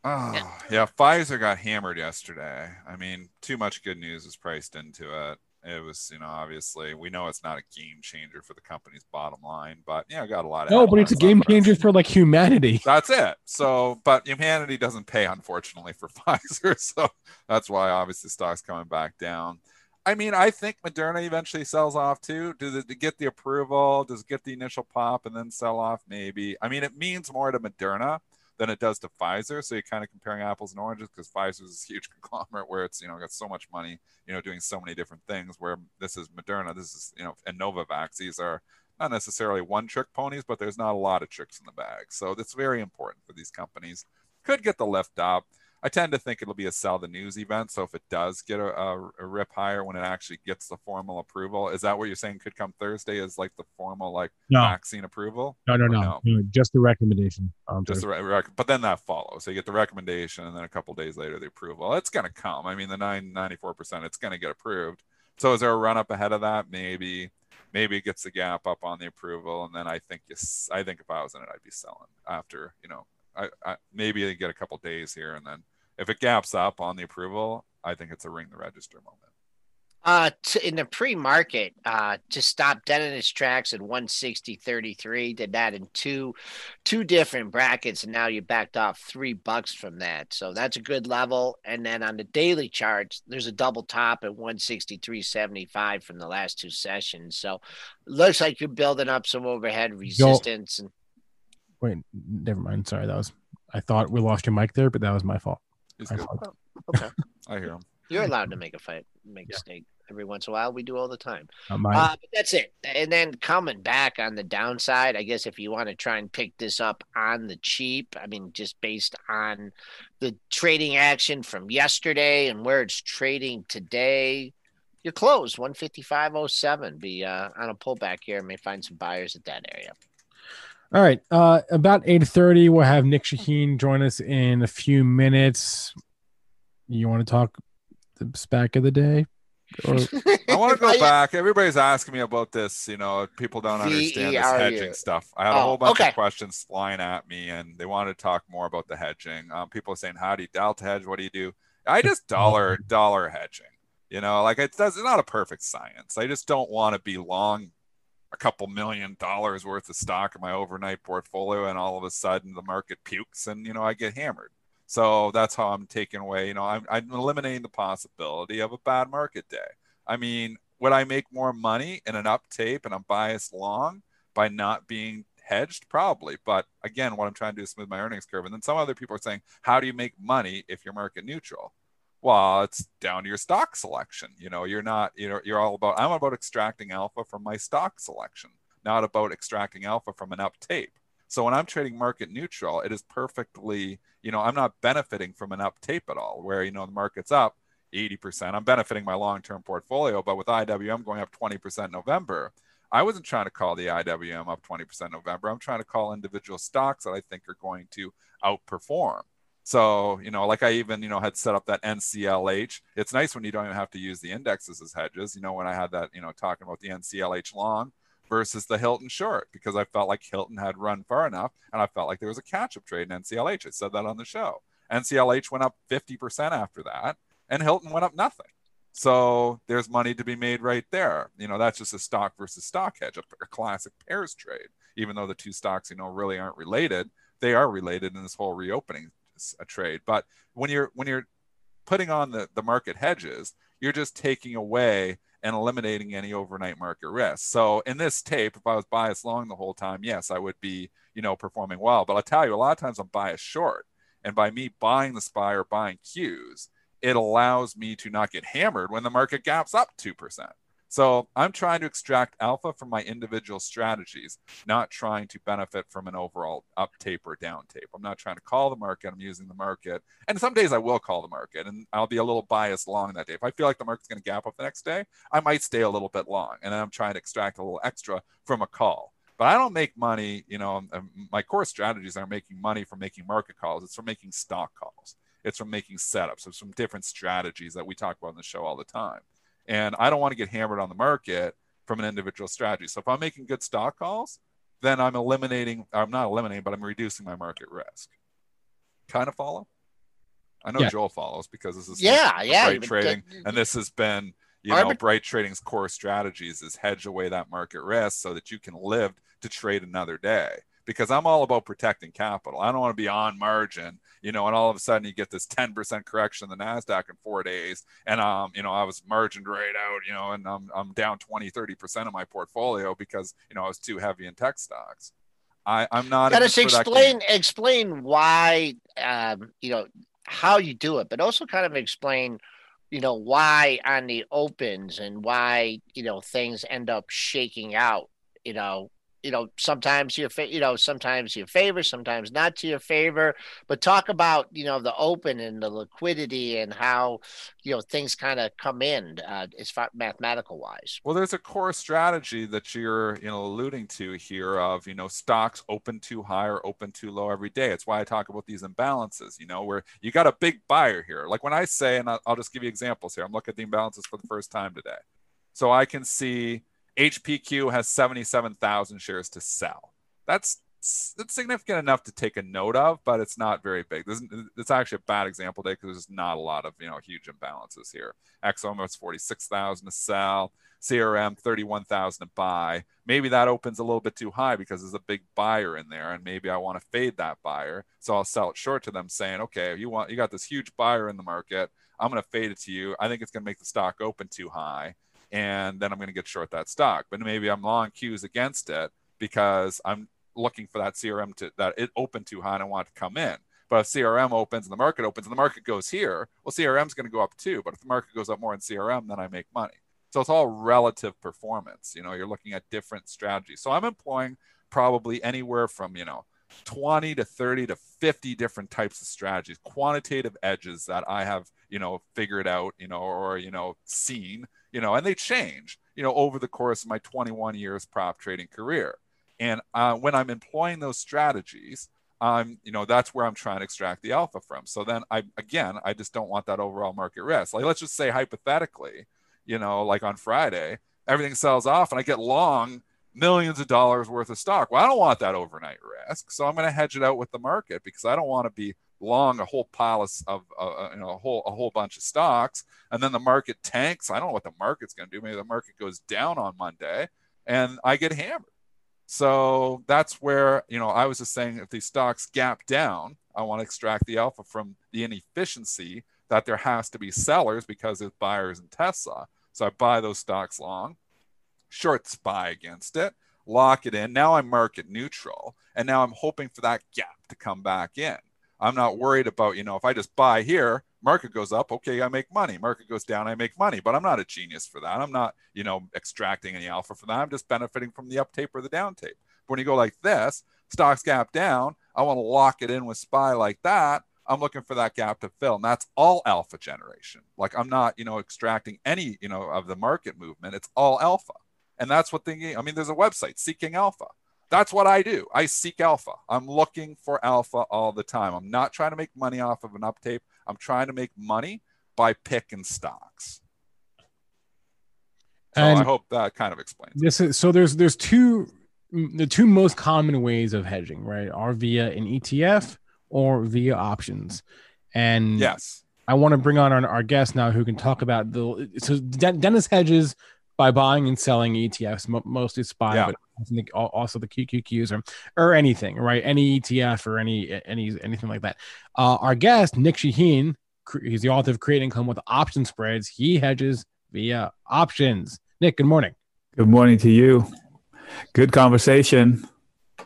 Oh, yeah. Pfizer got hammered yesterday. I mean, too much good news was priced into it. It was, you know, obviously we know it's not a game changer for the company's bottom line, but yeah, got a lot of No, but it's a game on changer for like humanity. That's it. So, but humanity doesn't pay, unfortunately, for Pfizer. So that's why obviously stock's coming back down. I mean, I think Moderna eventually sells off too. Does it get the approval? Does it get the initial pop and then sell off? Maybe. I mean, it means more to Moderna than it does to Pfizer. So you're kind of comparing apples and oranges because Pfizer is a huge conglomerate where it's, you know, got so much money, you know, doing so many different things. Where this is Moderna, this is, you know, and Novavax. These are not necessarily one trick ponies, but there's not a lot of tricks in the bag. So that's very important for these companies. Could get the lift up. I tend to think it'll be a sell the news event. So if it does get a, a, a rip higher when it actually gets the formal approval, is that what you're saying could come Thursday? Is like the formal like No. vaccine approval? No, no, no, no, just the recommendation. Um, Just the re- but then that follows. So you get the recommendation, and then a couple days later the approval. It's going to come. I mean, the nine ninety four percent, it's going to get approved. So is there a run up ahead of that? Maybe, maybe it gets the gap up on the approval, and then I think you, i think if I was in it, I'd be selling after. You know, I, I maybe they get a couple days here, and then if it gaps up on the approval, I think it's a ring the register moment. Uh, t- in the pre-market, uh, to stop dead in its tracks at 160.33, did that in two, two different brackets, and now you backed off three bucks from that. So that's a good level. And then on the daily charts, there's a double top at 163.75 from the last two sessions. So looks like you're building up some overhead resistance. And Wait, never mind. Sorry, that was. I thought we lost your mic there, but that was my fault. He's My good. fault. okay, I hear him. You're allowed to make a fight, make a mistake every once in a while. We do all the time. Uh, but that's it. And then coming back on the downside, I guess if you want to try and pick this up on the cheap, I mean, just based on the trading action from yesterday and where it's trading today, you're closed 155.07. Be uh, on a pullback here. May find some buyers at that area. All right. Uh, about 8.30, we'll have Nic Chahine join us in a few minutes. You want to talk the SPAC of the day? Or I want to go back. Everybody's asking me about this. You know, people don't understand this VERU. hedging stuff. I had a Oh, whole bunch okay. of questions flying at me, and they wanted to talk more about the hedging. Um, people are saying, "How do you delta hedge? What do you do?" I just dollar dollar hedging. You know, like it does. It's not a perfect science. I just don't want to be long a couple million dollars worth of stock in my overnight portfolio, and all of a sudden the market pukes, and you know I get hammered. So that's how I'm taking away. You know, I'm, I'm eliminating the possibility of a bad market day. I mean, would I make more money in an uptape and I'm biased long by not being hedged? Probably. But again, what I'm trying to do is smooth my earnings curve. And then some other people are saying, how do you make money if you're market neutral? Well, it's down to your stock selection. You know, you're not, you know, you're all about, I'm about extracting alpha from my stock selection, not about extracting alpha from an up tape. So when I'm trading market neutral, it is perfectly, you know, I'm not benefiting from an up tape at all, where, you know, the market's up 80%. I'm benefiting my long term portfolio, but with IWM going up 20% in November, I wasn't trying to call the IWM up 20% in November. I'm trying to call individual stocks that I think are going to outperform. So, you know, like I even, you know, had set up that NCLH. It's nice when you don't even have to use the indexes as hedges. You know, when I had that, you know, talking about the NCLH long versus the Hilton short, because I felt like Hilton had run far enough and I felt like there was a catch up trade in NCLH. I said that on the show. NCLH went up 50% after that and Hilton went up nothing. So there's money to be made right there. You know, that's just a stock versus stock hedge, a, classic pairs trade. Even though the two stocks, you know, really aren't related, they are related in this whole reopening a trade. But when you're when you're putting on the, the market hedges, you're just taking away and eliminating any overnight market risk. So in this tape, if I was biased long the whole time, yes, I would be, you know, performing well. But I'll tell you, a lot of times I'm biased short. And by me buying the SPY or buying Qs, it allows me to not get hammered when the market gaps up 2%. So I'm trying to extract alpha from my individual strategies, not trying to benefit from an overall up tape or down tape. I'm not trying to call the market. I'm using the market. And some days I will call the market and I'll be a little biased long that day. If I feel like the market's going to gap up the next day, I might stay a little bit long. And I'm trying to extract a little extra from a call. But I don't make money, you know, um, my core strategies aren't making money from making market calls. It's from making stock calls. It's from making setups. It's from different strategies that we talk about in the show all the time. And I don't want to get hammered on the market from an individual strategy. So if I'm making good stock calls, then I'm eliminating, I'm not eliminating, but I'm reducing my market risk. Kind of follow? I know Yeah. Joel follows because this is Yeah, yeah. bright trading. that- And this has been, you know, bright trading's core strategies is hedge away that market risk so that you can live to trade another day. Because I'm all about protecting capital. I don't want to be on margin, you know, and all of a sudden you get this 10% correction in the NASDAQ in four days. And um, you know, I was margined right out, you know, and I'm I'm down 20, 30% of my portfolio because, you know, I was too heavy in tech stocks. I, I'm not in Dennis, this for that game. explain explain why um, you know how you do it, but also kind of explain you know why on the opens and why you know things end up shaking out. You know, you know sometimes your fa- you know sometimes your favor, sometimes not to your favor. But talk about you know the open and the liquidity and how you know things kind of come in uh, as far mathematical wise. Well, there's a core strategy that you're, you know, alluding to here of, you know, stocks open too high or open too low every day. It's why I talk about these imbalances, you know, where you got a big buyer here. Like when I say, and I'll, I'll just give you examples here. I'm looking at the imbalances for the first time today. So I can see HPQ has 77,000 shares to sell. That's it's significant enough to take a note of, but it's not very big. This, it's actually a bad example day because there's not a lot of you know huge imbalances here. XOMA is 46,000 to sell. CRM 31,000 to buy. Maybe that opens a little bit too high because there's a big buyer in there, and maybe I want to fade that buyer, so I'll sell it short to them, saying, "Okay, you want you got this huge buyer in the market. I'm going to fade it to you. I think it's going to make the stock open too high, and then I'm going to get short that stock. But maybe I'm long Qs against it because I'm looking for that CRM to that it opened too high and I want to come in. But if CRM opens and the market opens and the market goes here, well, CRM is going to go up too. But if the market goes up more in CRM, then I make money. So it's all relative performance. You know, you're looking at different strategies. So I'm employing probably anywhere from, you know, 20 to 30 to 50 different types of strategies, quantitative edges that I have, you know, figured out, you know, or, you know, seen, you know, and they change, you know, over the course of my 21 years prop trading career. And uh, when I'm employing those strategies, I'm, you know, that's where I'm trying to extract the alpha from. So then I, again, I just don't want that overall market risk. Like, let's just say hypothetically, you know, like on Friday, everything sells off and I get long millions of dollars worth of stock. Well, I don't want that overnight risk. So I'm going to hedge it out with the market because I don't want to be long a whole pile of, of uh, you know, a whole, a whole bunch of stocks. And then the market tanks. I don't know what the market's going to do. Maybe the market goes down on Monday and I get hammered. So that's where, you know, I was just saying if these stocks gap down, I want to extract the alpha from the inefficiency that there has to be sellers because there's buyers in Tesla. So I buy those stocks long, short SPY against it, lock it in. Now I'm market neutral. And now I'm hoping for that gap to come back in. I'm not worried about, you know, if I just buy here, market goes up, okay, I make money. Market goes down, I make money. But I'm not a genius for that. I'm not, you know, extracting any alpha from that. I'm just benefiting from the up tape or the down tape. But when you go like this, stocks gap down, I want to lock it in with SPY like that. I'm looking for that gap to fill. And that's all alpha generation. Like I'm not, you know, extracting any, you know, of the market movement. It's all alpha. And that's what the, I mean, there's a website, Seeking Alpha. That's what I do. I seek alpha. I'm looking for alpha all the time. I'm not trying to make money off of an uptape. I'm trying to make money by picking stocks. So and I hope that kind of explains. This is so there's there's two the two most common ways of hedging, right? Are via an ETF or via options. And yes, I want to bring on our, our guest now who can talk about the so Dennis hedges by buying and selling ETFs, mostly SPY, yeah. but I think also the QQQs or, or anything, right? Any ETF or any any anything like that. Uh, our guest Nic Chahine, he's the author of Create Income with Option Spreads. He hedges via options. Nick, good morning. Good morning to you. Good conversation.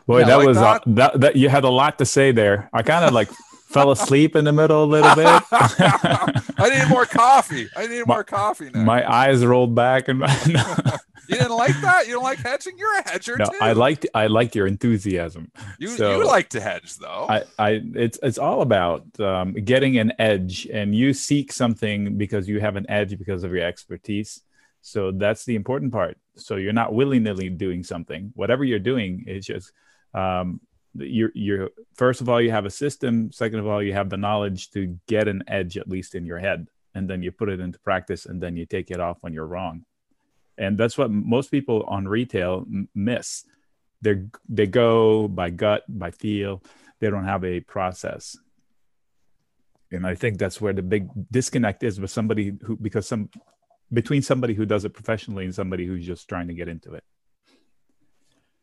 Boy, yeah, that like was that? Uh, that, that you had a lot to say there. I kind of like fell asleep in the middle a little bit. I need more coffee. I need more coffee now. My eyes rolled back and my, you didn't like that? You don't like hedging? You're a hedger no, too. I liked I liked your enthusiasm. You so you like to hedge though. I, I it's it's all about um, getting an edge, and you seek something because you have an edge because of your expertise. So that's the important part. So you're not willy nilly doing something. Whatever you're doing is just um, you're you're first of all you have a system second of all you have the knowledge to get an edge at least in your head and then you put it into practice and then you take it off when you're wrong and that's what most people on retail miss. They they go by gut by feel. They don't have a process. And i think that's where the big disconnect is with somebody who because some between somebody who does it professionally and somebody who's just trying to get into it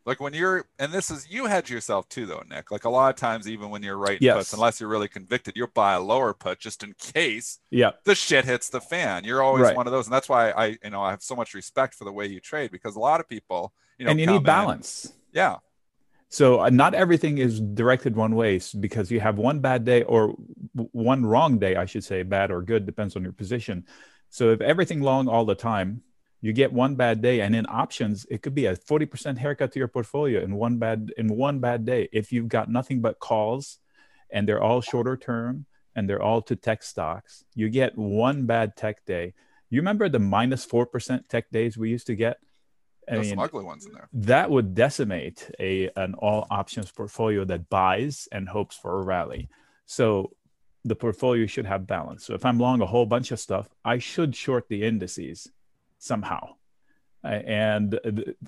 like when you're, and this is you hedge yourself too, though, Nick. Like a lot of times, even when you're writing yes. puts, unless you're really convicted, you'll buy a lower put just in case. Yeah. The shit hits the fan. You're always right. one of those, and that's why I, you know, I have so much respect for the way you trade because a lot of people, you know, and you need balance. In, yeah. So uh, not everything is directed one way because you have one bad day or one wrong day, I should say, bad or good depends on your position. So if everything long all the time, you get one bad day and in options it could be a 40% haircut to your portfolio in one bad in one bad day if you've got nothing but calls and they're all shorter term and they're all to tech stocks you get one bad tech day you remember the minus 4% tech days we used to get I mean, some ugly ones in there. That would decimate a an all options portfolio that buys and hopes for a rally. So the portfolio should have balance. So if I'm long a whole bunch of stuff, I should short the indices somehow. And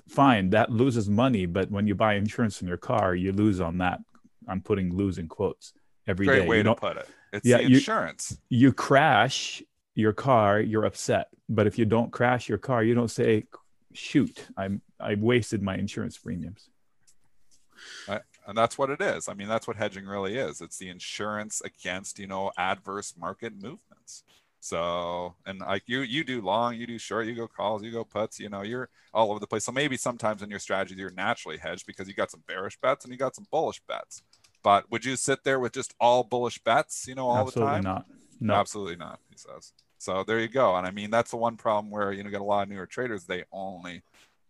fine, that loses money, but when you buy insurance in your car, you lose on that. I'm putting lose in quotes every Great day. way to put it. It's yeah, insurance. You, you crash your car, you're upset. But if you don't crash your car, you don't say, shoot, I'm I've wasted my insurance premiums. and that's what it is. I mean, that's what hedging really is. It's the insurance against, you know, adverse market movements. So, and like you, you do long, you do short, you go calls, you go puts, you know, you're all over the place. So maybe sometimes in your strategy, you're naturally hedged because you got some bearish bets and you got some bullish bets. But would you sit there with just all bullish bets, you know, all Absolutely the time? not. No. Absolutely not, he says. So there you go. And I mean, that's the one problem where you know get a lot of newer traders, they only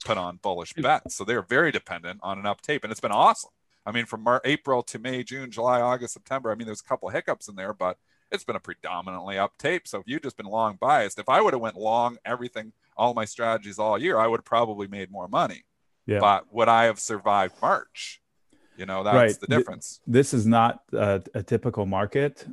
put on bullish bets. So they're very dependent on an up tape. And it's been awesome. I mean, from Mar- April to May, June, July, August, September, I mean, there's a couple of hiccups in there, but it's been a predominantly up tape. So if you've just been long biased, if I would have went long everything, all my strategies all year, I would have probably made more money. Yeah. But would I have survived March? You know, that's Right. the difference. this is not a, a typical market.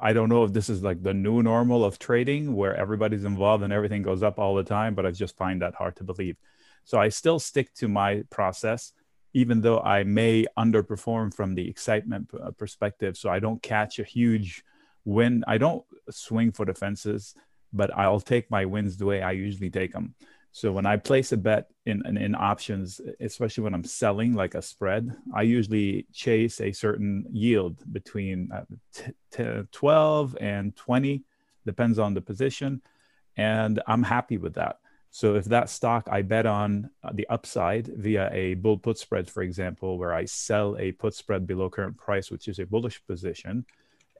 I don't know if this is like the new normal of trading where everybody's involved and everything goes up all the time, but I just find that hard to believe. So I still stick to my process, even though I may underperform from the excitement uh, perspective. So I don't catch a huge win. I don't swing for the fences, but I'll take my wins the way I usually take them. So when I place a bet in, in in options, especially when I'm selling like a spread, I usually chase a certain yield between uh, t- t- 12 and 20, depends on the position, and I'm happy with that. So if that stock I bet on uh, the upside via a bull put spread, for example, where I sell a put spread below current price, which is a bullish position,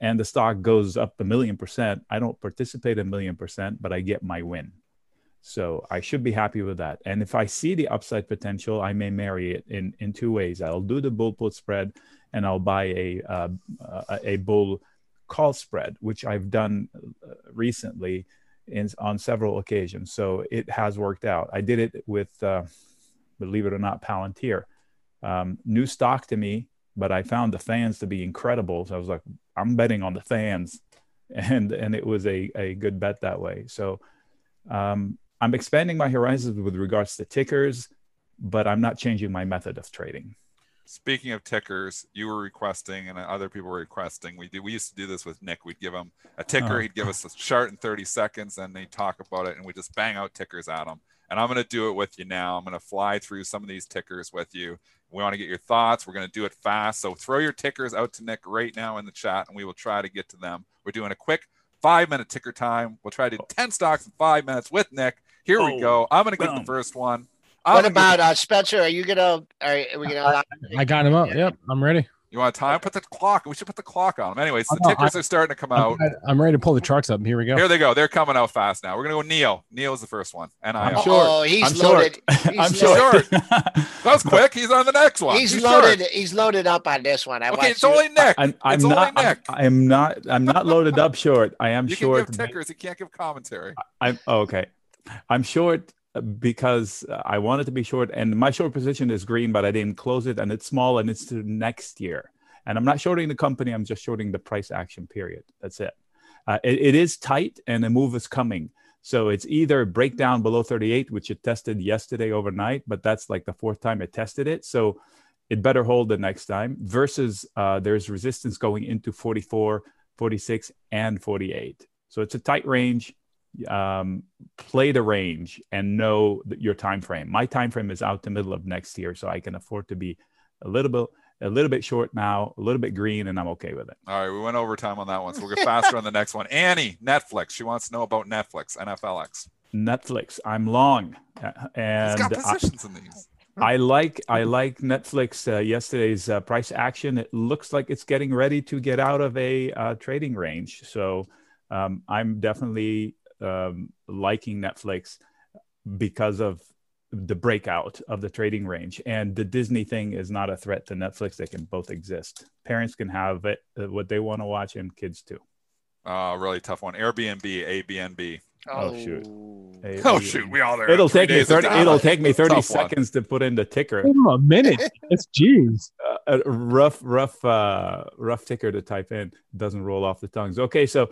and the stock goes up a million percent, I don't participate a million percent, but I get my win. So I should be happy with that. And if I see the upside potential, I may marry it in in two ways. I'll do the bull put spread, and I'll buy a uh, a, bull call spread, which I've done uh, recently in on several occasions. So it has worked out. I did it with, uh, believe it or not, Palantir. Um, new stock to me, but I found the fans to be incredible. So I was like, I'm betting on the fans, and and it was a a good bet that way. So. Um, I'm expanding my horizons with regards to tickers, but I'm not changing my method of trading. Speaking of tickers, you were requesting and other people were requesting. We do. We used to do this with Nick. We'd give him a ticker. Oh. He'd give us a chart in 30 seconds, and they talk about it, and we just bang out tickers at him. And I'm going to do it with you now. I'm going to fly through some of these tickers with you. We want to get your thoughts. We're going to do it fast. So throw your tickers out to Nick right now in the chat, and we will try to get to them. We're doing a quick five minute ticker time. We'll try to do 10 stocks in five minutes with Nick. Here we Oh, go. I'm going to give the first one. I'm What gonna about uh, Spencer? Are you gonna? Are, are we gonna? I got him up. Yep, I'm ready. You want time? Put the clock. We should put the clock on them. Anyways, the no, tickers are starting to come I'm, out. ready- I'm ready to pull the trucks up. Here we go. Here they go. They're coming out fast now. We're gonna go Neil. NIO's the first one. And I. I'm oh, he's I'm loaded. short. He's I'm loaded. short. That was quick. He's on the next one. He's, short. loaded. He's loaded up on this one. I okay, it's you. only Nick. I, am I'm it's only not. I'm, Nick. I'm not. I'm not loaded up short. I am you short. can give tickers. You can't give commentary. I'm oh, okay. I'm short because I wanted to be short, and my short position is green, but I didn't close it, and it's small, and it's to next year. And I'm not shorting the company. I'm just shorting the price action period. That's it. Uh, it, it is tight, and a move is coming. So it's either breakdown below 38, which it tested yesterday overnight, but that's like the fourth time it tested it. So it better hold the next time. Versus uh, there's resistance going into 44, 46, and 48. So it's a tight range um, play the range and know your time frame. My time frame is out the middle of next year, so I can afford to be a little bit a little bit short now, a little bit green, and I'm okay with it. All right, we went overtime on that one, so we'll get faster on the next one. Annie, Netflix. She wants to know about Netflix, NFLX. Netflix, I'm long, uh, He's and got I, in these. I like I like Netflix. Uh, yesterday's uh, price action. It looks like it's getting ready to get out of a uh, trading range. So um, I'm definitely um, liking Netflix because of the breakout of the trading range. And the Disney thing is not a threat to Netflix. They can both exist. Parents can have it uh, what they want to watch, and kids too. Uh, really tough one. Airbnb, ABNB. Oh, shoot. Hey, Oh shoot, we all there. It'll take me thirty. It'll take me thirty Tough one. seconds to put in the ticker. Give him a minute. It's jeez. a rough, rough, uh, rough ticker to type in doesn't roll off the tongues. Okay, so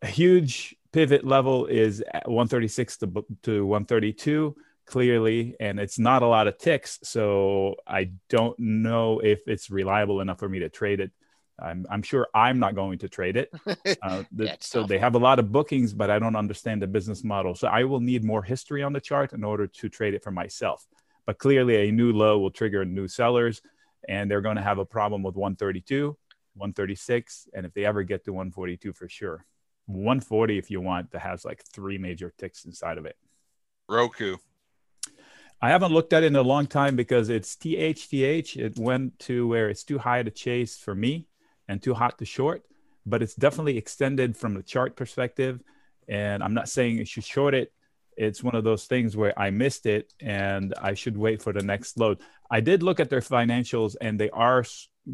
a huge pivot level is at 136 to, to 132 clearly, and it's not a lot of ticks. So I don't know if it's reliable enough for me to trade it. I'm, I'm sure I'm not going to trade it. Uh, the- so tough. they have a lot of bookings, but I don't understand the business model. So I will need more history on the chart in order to trade it for myself. But clearly, a new low will trigger new sellers, and they're going to have a problem with 132, 136, and if they ever get to 142 for sure. 140 if you want that has like three major ticks inside of it. Roku. I haven't looked at it in a long time because it's THTH. It went to where it's too high to chase for me and too hot to short, but it's definitely extended from the chart perspective. And I'm not saying you should short it. It's one of those things where I missed it and I should wait for the next load. I did look at their financials and they are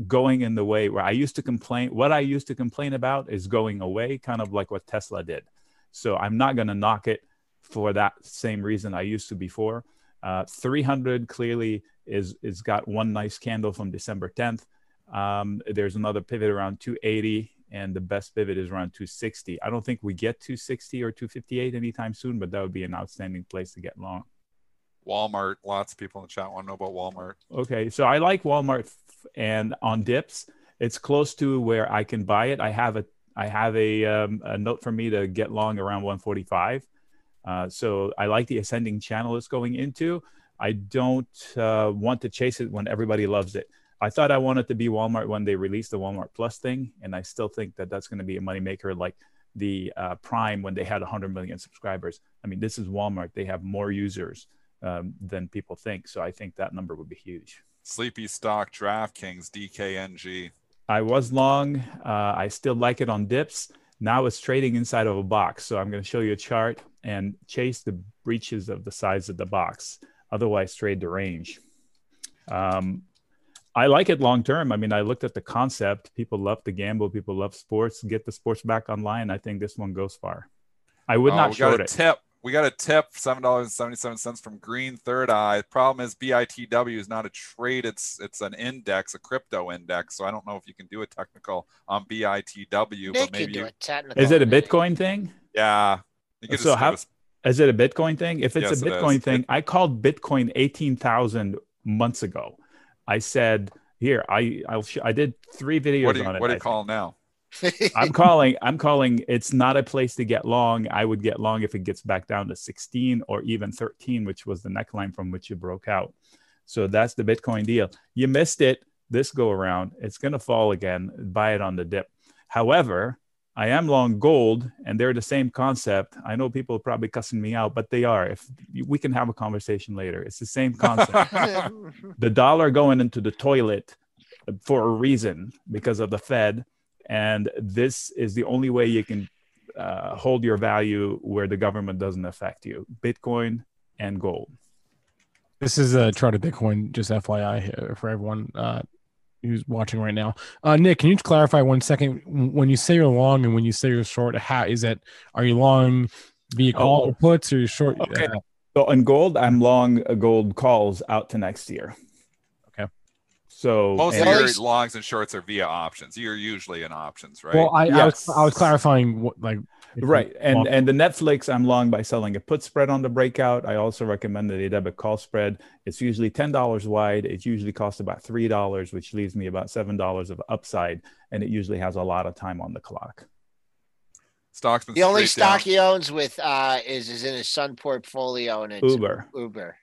going in the way where I used to complain. What I used to complain about is going away, kind of like what Tesla did. So I'm not going to knock it for that same reason I used to before. Uh, 300 clearly is is got one nice candle from December 10th. Um, there's another pivot around 280, and the best pivot is around 260. I don't think we get 260 or 258 anytime soon, but that would be an outstanding place to get long. Walmart. Lots of people in the chat want to know about Walmart. Okay, so I like Walmart, and on dips, it's close to where I can buy it. I have a I have a, um, a note for me to get long around 145. Uh, so I like the ascending channel it's going into. I don't uh, want to chase it when everybody loves it. I thought I wanted to be Walmart when they released the Walmart Plus thing, and I still think that that's going to be a moneymaker like the uh, Prime when they had 100 million subscribers. I mean, this is Walmart; they have more users um, than people think, so I think that number would be huge. Sleepy stock, DraftKings, DKNG. I was long. Uh, I still like it on dips. Now it's trading inside of a box. So I'm going to show you a chart and chase the breaches of the size of the box. Otherwise, trade the range. Um, I like it long term. I mean, I looked at the concept. People love to gamble. People love sports. Get the sports back online. I think this one goes far. I would Oh, not short a it. tip. We got a tip, seven dollars and seventy-seven cents from Green Third Eye. Problem is, BITW is not a trade; it's it's an index, a crypto index. So I don't know if you can do a technical on BITW, Nick but can maybe do you, a technical. Is it a Bitcoin thing? yeah. You So how- give us- Is it a Bitcoin thing? If it's Yes, a Bitcoin is. thing, I called Bitcoin eighteen thousand months ago. I said, "Here, I I'll sh- I did three videos what do you on it. what do I you call now? I'm calling. I'm calling. It's not a place to get long. I would get long if it gets back down to 16 or even 13, which was the neckline from which you broke out. So that's the Bitcoin deal. You missed it this go around. It's going to fall again. Buy it on the dip. However, I am long gold, and they're the same concept. I know people are probably cussing me out, but they are. If we can have a conversation later, it's the same concept the dollar going into the toilet for a reason because of the Fed. And this is the only way you can uh, hold your value where the government doesn't affect you Bitcoin and gold. This is a chart of Bitcoin, just FYI here for everyone uh, who's watching right now. Uh, Nick, can you clarify one second? When you say you're long and when you say you're short, how is that? Are you long via call Oh. or puts or you short? Okay. So on gold, I'm long uh, gold calls out to next year. Okay. So Most and- of your longs and shorts are via options. You're usually in options, right? well, I, I was I was clarifying what like right and long- and the netflix i'm long by selling a put spread on the breakout i also recommend the debit call spread it's usually $10 wide it usually costs about $3 which leaves me about $7 of upside and it usually has a lot of time on the clock Stock's The only straight down. stock he owns with uh is is in his Sun portfolio and it's uber Uber.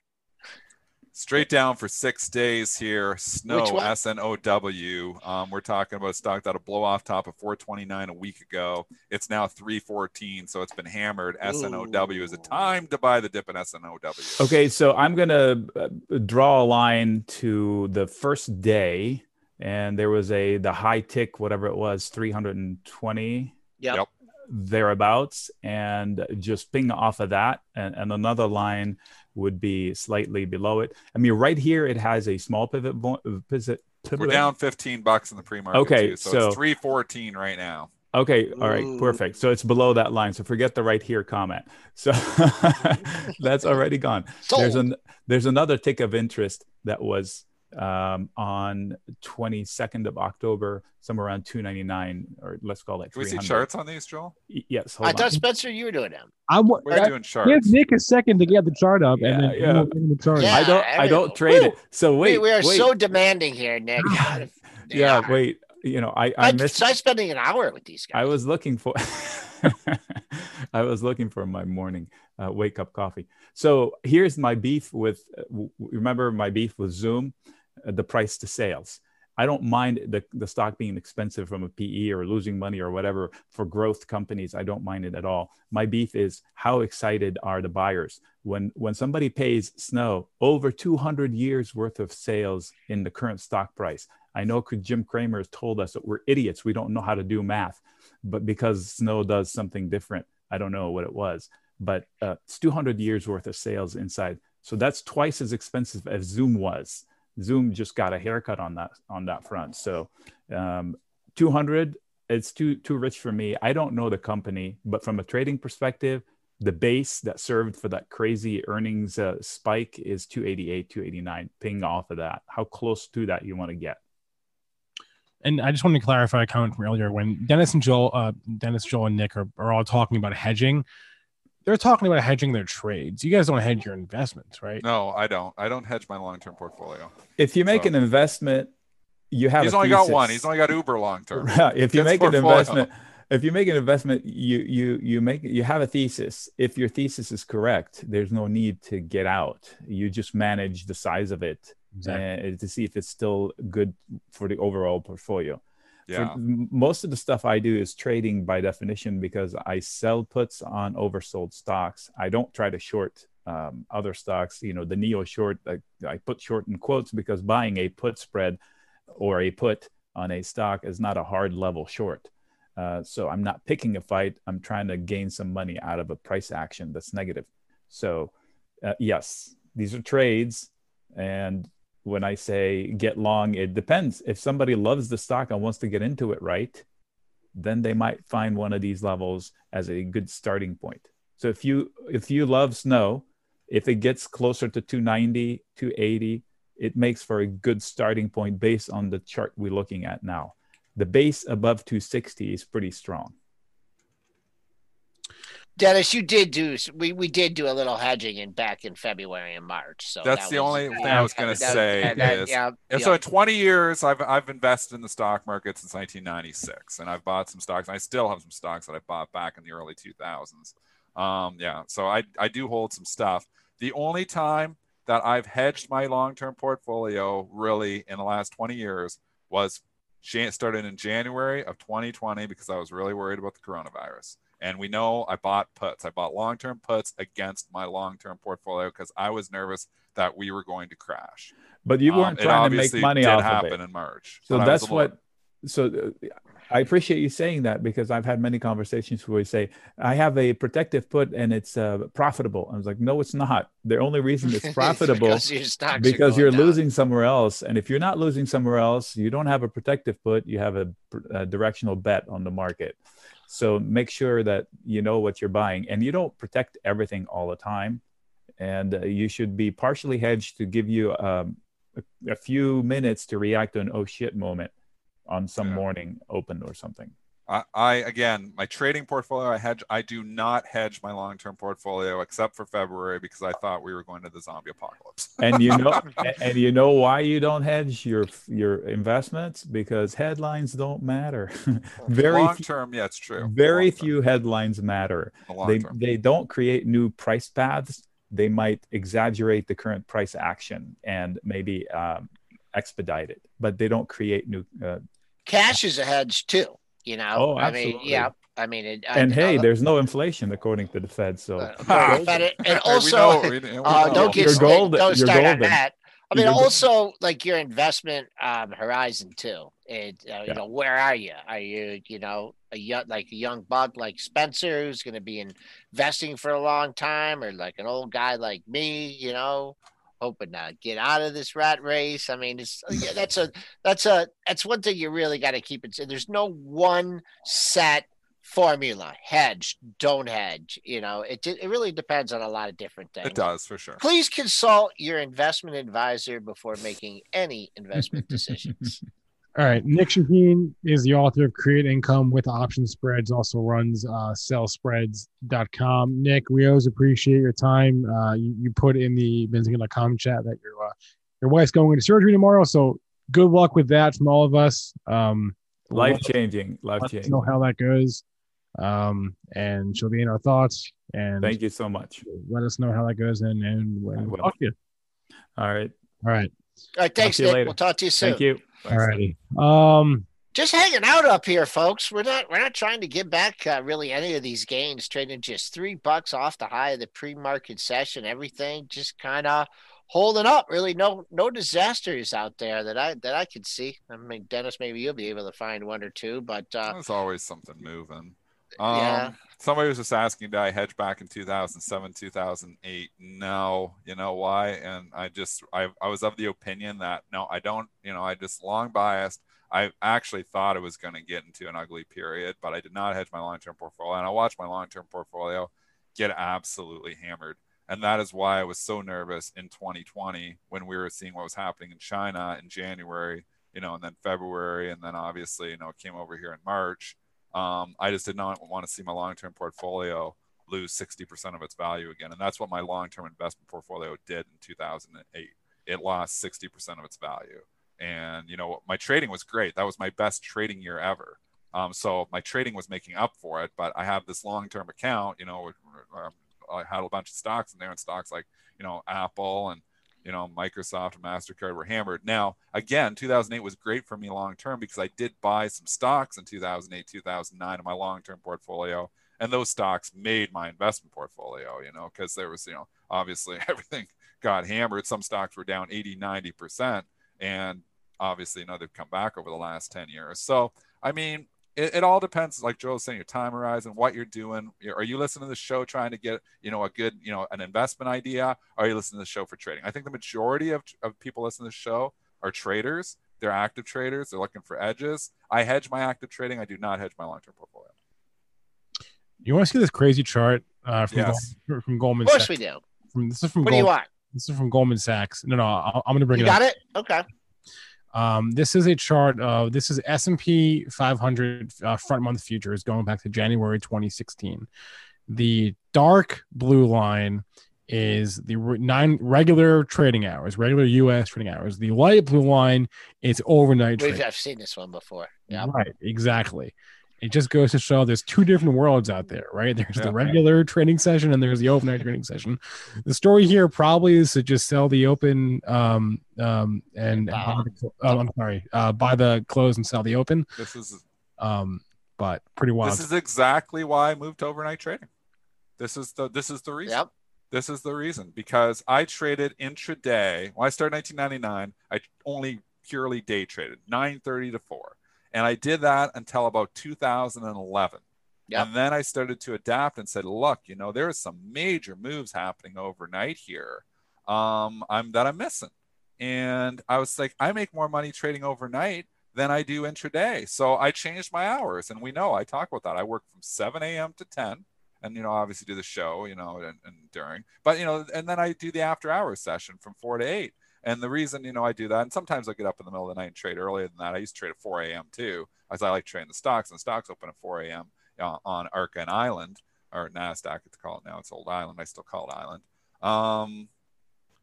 Straight down for six days here. Snow, S N O W. Um, we're talking about a stock that a blow off top of 429 a week ago. It's now 314, so it's been hammered. S N O W is a time to buy the dip in S N O W. okay so i'm going to uh, draw a line to the first day and there was a the high tick whatever it was 320 Yep. Yep. thereabouts and just ping off of that and, and another line would be slightly below it i mean right here it has a small pivot point. Uh, pivot, We're down 15 bucks in the pre market. Okay, too, so, so- it's 314 right now. okay all right Ooh. perfect so it's below that line so forget the right here comment so that's already gone there's Sold. an there's another tick of interest that was um, on 22nd of October, somewhere around 299, or let's call it Can we see charts on these, Joel? Y- Yes, I hold thought. Spencer you were doing them. I'm wa- We're I- doing charts. give. Nick a second to get the chart up, Yeah, and then yeah. we'll give him the chart. Yeah. I don't. I don't trade Woo! it. So We, wait, we are wait. so demanding here, Nick. yeah, are. wait. You know, I I I, missed. so I'm spending an hour with these guys. I was looking for. I was looking for my morning uh, wake up coffee. So here's my beef with. Uh, w- remember my beef with Zoom, uh, the price to sales. I don't mind the, the stock being expensive from a PE or losing money or whatever for growth companies. I don't mind it at all. My beef is how excited are the buyers when when somebody pays Snow over 200 years worth of sales in the current stock price. I know Jim Cramer has told us that we're idiots. We don't know how to do math, but because Snow does something different, I don't know what it was, but uh, it's 200 years worth of sales inside. So that's twice as expensive as Zoom was. Zoom just got a haircut on that on that front. So um, 200, it's too too rich for me. I don't know the company, but from a trading perspective, the base that served for that crazy earnings uh, spike is 288, 289. Ping off of that. How close to that you want to get? And I just wanted to clarify a comment from earlier when Dennis and Joel, uh, Dennis, Joel, and Nick are, are all talking about hedging they're talking about hedging their trades. You guys don't hedge your investments, right? No, I don't. I don't hedge my long-term portfolio. If you make so. an investment, you have. He's only thesis. got one. He's only got Uber long-term. if you make portfolio. an investment, if you make an investment, you you you make you have a thesis. If your thesis is correct, there's no need to get out. You just manage the size of it exactly. Eh, to see if it's still good for the overall portfolio yeah. most of the stuff I do is trading by definition because I sell puts on oversold stocks. I don't try to short um, other stocks. You know, the NIO short, I, I put short in quotes because buying a put spread or a put on a stock is not a hard level short. Uh, so I'm not picking a fight. I'm trying to gain some money out of a price action that's negative. So uh, yes, these are trades, and when I say get long, it depends. If somebody loves the stock and wants to get into it right, then they might find one of these levels as a good starting point. So if you if you love snow, if it gets closer to 290, 280, it makes for a good starting point based on the chart we're looking at now. The base above 260 is pretty strong. Dennis, you did do we, we did do a little hedging in back in February and March. So that's that the was, only thing I was going to say that, is, yeah, and yeah. so in 20 years, I've I've invested in the stock market since 1996, and I've bought some stocks. And I still have some stocks that I bought back in the early 2000s. Um, yeah, so I I do hold some stuff. The only time that I've hedged my long-term portfolio really in the last 20 years was started in January of 2020 because I was really worried about the coronavirus. And we know I bought puts. I bought long term puts against my long term portfolio because I was nervous that we were going to crash. But you weren't um, trying to make money off happen of it. in March. So that's what. So uh, I appreciate you saying that because I've had many conversations where we say I have a protective put and it's uh, profitable. I was like, no, it's not. The only reason it's profitable because, because you're down. losing somewhere else. And if you're not losing somewhere else, you don't have a protective put. You have a, a directional bet on the market. So make sure that you know what you're buying and you don't protect everything all the time. And uh, you should be partially hedged to give you um, a, a, few minutes to react to an oh shit moment on some yeah. morning open or something. I, I again, my trading portfolio, I hedge. I do not hedge my long-term portfolio except for February because I thought we were going to the zombie apocalypse. and you know, and you know why you don't hedge your your investments because headlines don't matter. very long term, yeah, it's true. Very few headlines matter. They they don't create new price paths. They might exaggerate the current price action and maybe um, expedite it, but they don't create new. Uh, Cash is a hedge too. You know, oh, I mean, yeah. I mean, it, and I, hey, uh, there's no inflation according to the Fed. So, uh, but and also, we know, we know. Uh, don't get gold, don't start on that. I mean, also like your investment um, horizon too. It, uh, yeah. you know, where are you? Are you, you know, a young like a young bug like Spencer who's going to be investing for a long time, or like an old guy like me, you know, hoping to get out of this rat race. I mean, it's uh, yeah, that's a that's a that's one thing you really got to keep it. There's no one set formula. Hedge, don't hedge. You know, it it really depends on a lot of different things. It does for sure. Please consult your investment advisor before making any investment decisions. All right. Nic Chahine is the author of Create Income with Option Spreads, also runs uh, sellspreads.com. Nick, we always appreciate your time. Uh, you, you put in the benzinga.com chat that your, uh, your wife's going into surgery tomorrow. So good luck with that from all of us. Um, life changing. Life changing. know how that goes. Um, and she'll be in our thoughts. And thank you so much. Let us know how that goes. And, and we'll talk to you. All right. All right. All right, thanks, Nick. later. We'll talk to you soon. Thank you. All righty. Um, Just hanging out up here, folks. We're not we're not trying to give back uh, really any of these gains. Trading just three bucks off the high of the pre-market session. Everything just kind of holding up. Really, no no disasters out there that I that I could see. I mean, Dennis, maybe you'll be able to find one or two, but uh, There's always something moving. Um. Somebody was just asking, did I hedge back in 2007, 2008? No. You know why? And I just, I, I was of the opinion that no, I don't, you know, I just long biased. I actually thought it was going to get into an ugly period, but I did not hedge my long term portfolio. And I watched my long term portfolio get absolutely hammered. And that is why I was so nervous in 2020 when we were seeing what was happening in China in January, you know, and then February. And then obviously, you know, it came over here in March. Um, I just did not want to see my long term portfolio lose 60% of its value again. And that's what my long term investment portfolio did in 2008. It lost 60% of its value. And, you know, my trading was great. That was my best trading year ever. Um, so my trading was making up for it, but I have this long term account, you know, I had a bunch of stocks in there and stocks like, you know, Apple and, you know, Microsoft MasterCard were hammered. Now, again, 2008 was great for me long term because I did buy some stocks in 2008, 2009 in my long term portfolio. And those stocks made my investment portfolio, you know, because there was, you know, obviously everything got hammered. Some stocks were down 80, 90%. And obviously, you know, they've come back over the last 10 years. So, I mean, it, it, all depends like joe was saying your time horizon what you're doing are you listening to the show trying to get you know a good you know an investment idea or are you listening to the show for trading i think the majority of, of people listening to the show are traders they're active traders they're looking for edges i hedge my active trading i do not hedge my long-term portfolio you want to see this crazy chart uh, from, Yes. Gold, from Goldman of course Sachs? we do. From, this is from What do you want? this is from Goldman Sachs. No, no, I- I'm going to bring You it up. got it? Okay. Um, this is a chart of this is S&P 500 uh, front month futures going back to January 2016. The dark blue line is the re- nine regular trading hours, regular U.S. trading hours. The light blue line is overnight We've, trading. I've seen this one before. Yeah. Right, exactly. It just goes to show there's two different worlds out there, right? There's Yeah. the regular training session and there's the overnight training session. The story here probably is to just sell the open um um and, and buy the oh, I'm sorry, uh buy the close and sell the open. this is Um but pretty wild. this is exactly why i moved to overnight trading this is the this is the reason Yep. This is the reason because I traded intraday. When I started 1999, I only purely day traded 9:30 to 4, and I did that until about 2011. Yep. And then I started to adapt and said, "Look, you know, there are some major moves happening overnight here, um, I'm that I'm missing." And I was like, I make more money trading overnight than I do intraday. So I changed my hours, and we know I talk about that. I work from 7 a.m. to 10 and you know obviously do the show you know and, and during but you know and then i do the after hours session from 4 to 8 and the reason you know i do that and sometimes i'll get up in the middle of the night and trade earlier than that i used to trade at 4 a.m too as i like trading the stocks and the stocks open at 4 a.m uh, on arca and island or nasdaq it's called now it's old island i still call it island um,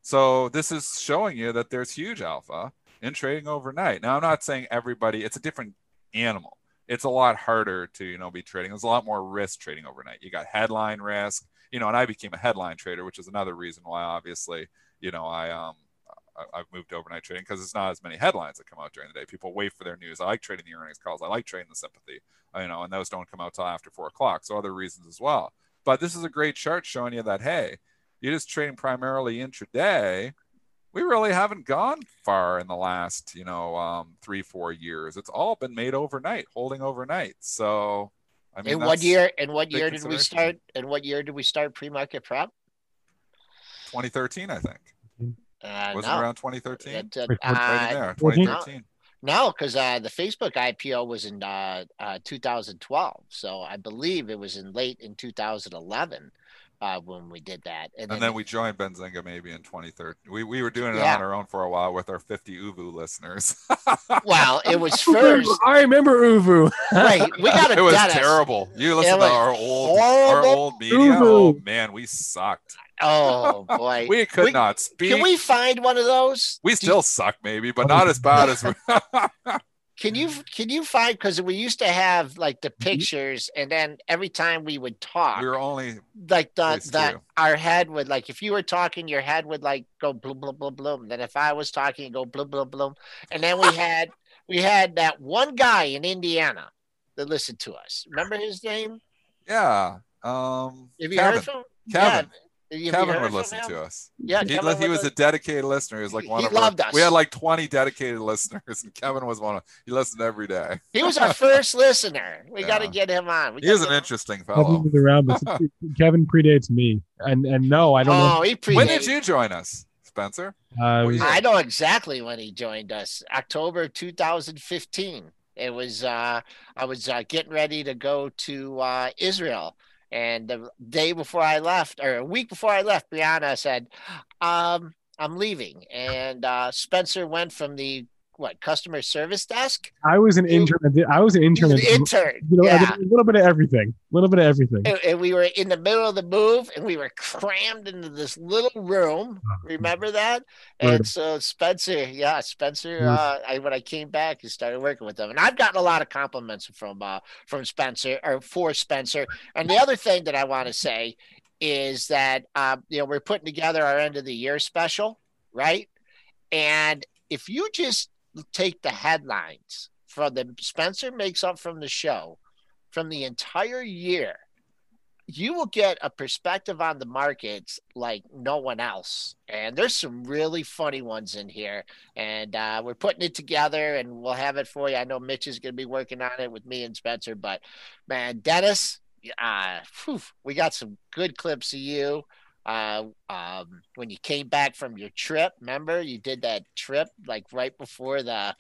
so this is showing you that there's huge alpha in trading overnight now i'm not saying everybody it's a different animal it's a lot harder to you know be trading. There's a lot more risk trading overnight. You got headline risk, you know, and I became a headline trader, which is another reason why obviously you know I um I, I've moved to overnight trading because it's not as many headlines that come out during the day. People wait for their news. I like trading the earnings calls. I like trading the sympathy, you know, and those don't come out till after four o'clock. So other reasons as well. But this is a great chart showing you that hey, you're just trading primarily intraday we really haven't gone far in the last you know um, three four years it's all been made overnight holding overnight so i mean in what year? In what year did we start? In what year did we start pre-market prep? 2013 i think Uh, was no. it around 2013 It, uh, right uh, there 2013 No, because uh, the Facebook IPO was in uh, uh, 2012, so I believe it was in late in 2011 uh, when we did that, and, and then we joined benzinga maybe in 2013 we, we were doing it Yeah. on our own for a while with our 50 uvu listeners. Well, it was first, I remember Uvu. right? We got a it was Dennis. terrible. You listen to our old our old media. Oh man we sucked Oh boy, we could We- not speak Can we find one of those? We still suck, maybe, but not as bad as we. Can you can you find because we used to have like the Mm-hmm. pictures, and then every time we would talk, We were only like the Please that our head would like if you were talking, your head would like go bloom bloom bloom bloom. Then if I was talking, it'd go bloom bloom bloom. And then we had we had that one guy in Indiana that listened to us. Remember his name? yeah. Um, Have you Kevin. heard from Kevin. Yeah. Have you Kevin would listen to us. Yeah, He, Kevin he was a dedicated listener. He was like one he of our, loved us. We had like 20 dedicated listeners, and Kevin was one of. He listened every day. he was our first listener. We got to get him on. We He is an interesting fellow. was around, but Kevin predates me, and and no, I don't Oh, he predated. When did you join us, Spencer? Uh, was- I know exactly when he joined us. October 2015. It was uh I was uh, getting ready to go to uh Israel and the day before I left or a week before I left Brianna said um I'm leaving. And uh Spencer went from the what customer service desk I was an intern. I was an intern. An intern you know, yeah a little bit of everything. A little bit of everything. and, and we were in the middle of the move and we were crammed into this little room remember that Right. and so spencer yeah spencer uh I, when i came back and started working with them, and i've gotten a lot of compliments from uh from spencer or for spencer and the other thing that i want to say is that um you know we're putting together our end of the year special right and if you just take the headlines from the spencer makes up from the show from the entire year, you will get a perspective on the markets like no one else. And there's some really funny ones in here. And uh, we're putting it together and we'll have it for you. I know Mitch is going to be working on it with me and Spencer, but man, Dennis, uh, whew, we got some good clips of you. Uh, um, when you came back from your trip, remember you did that trip like right before the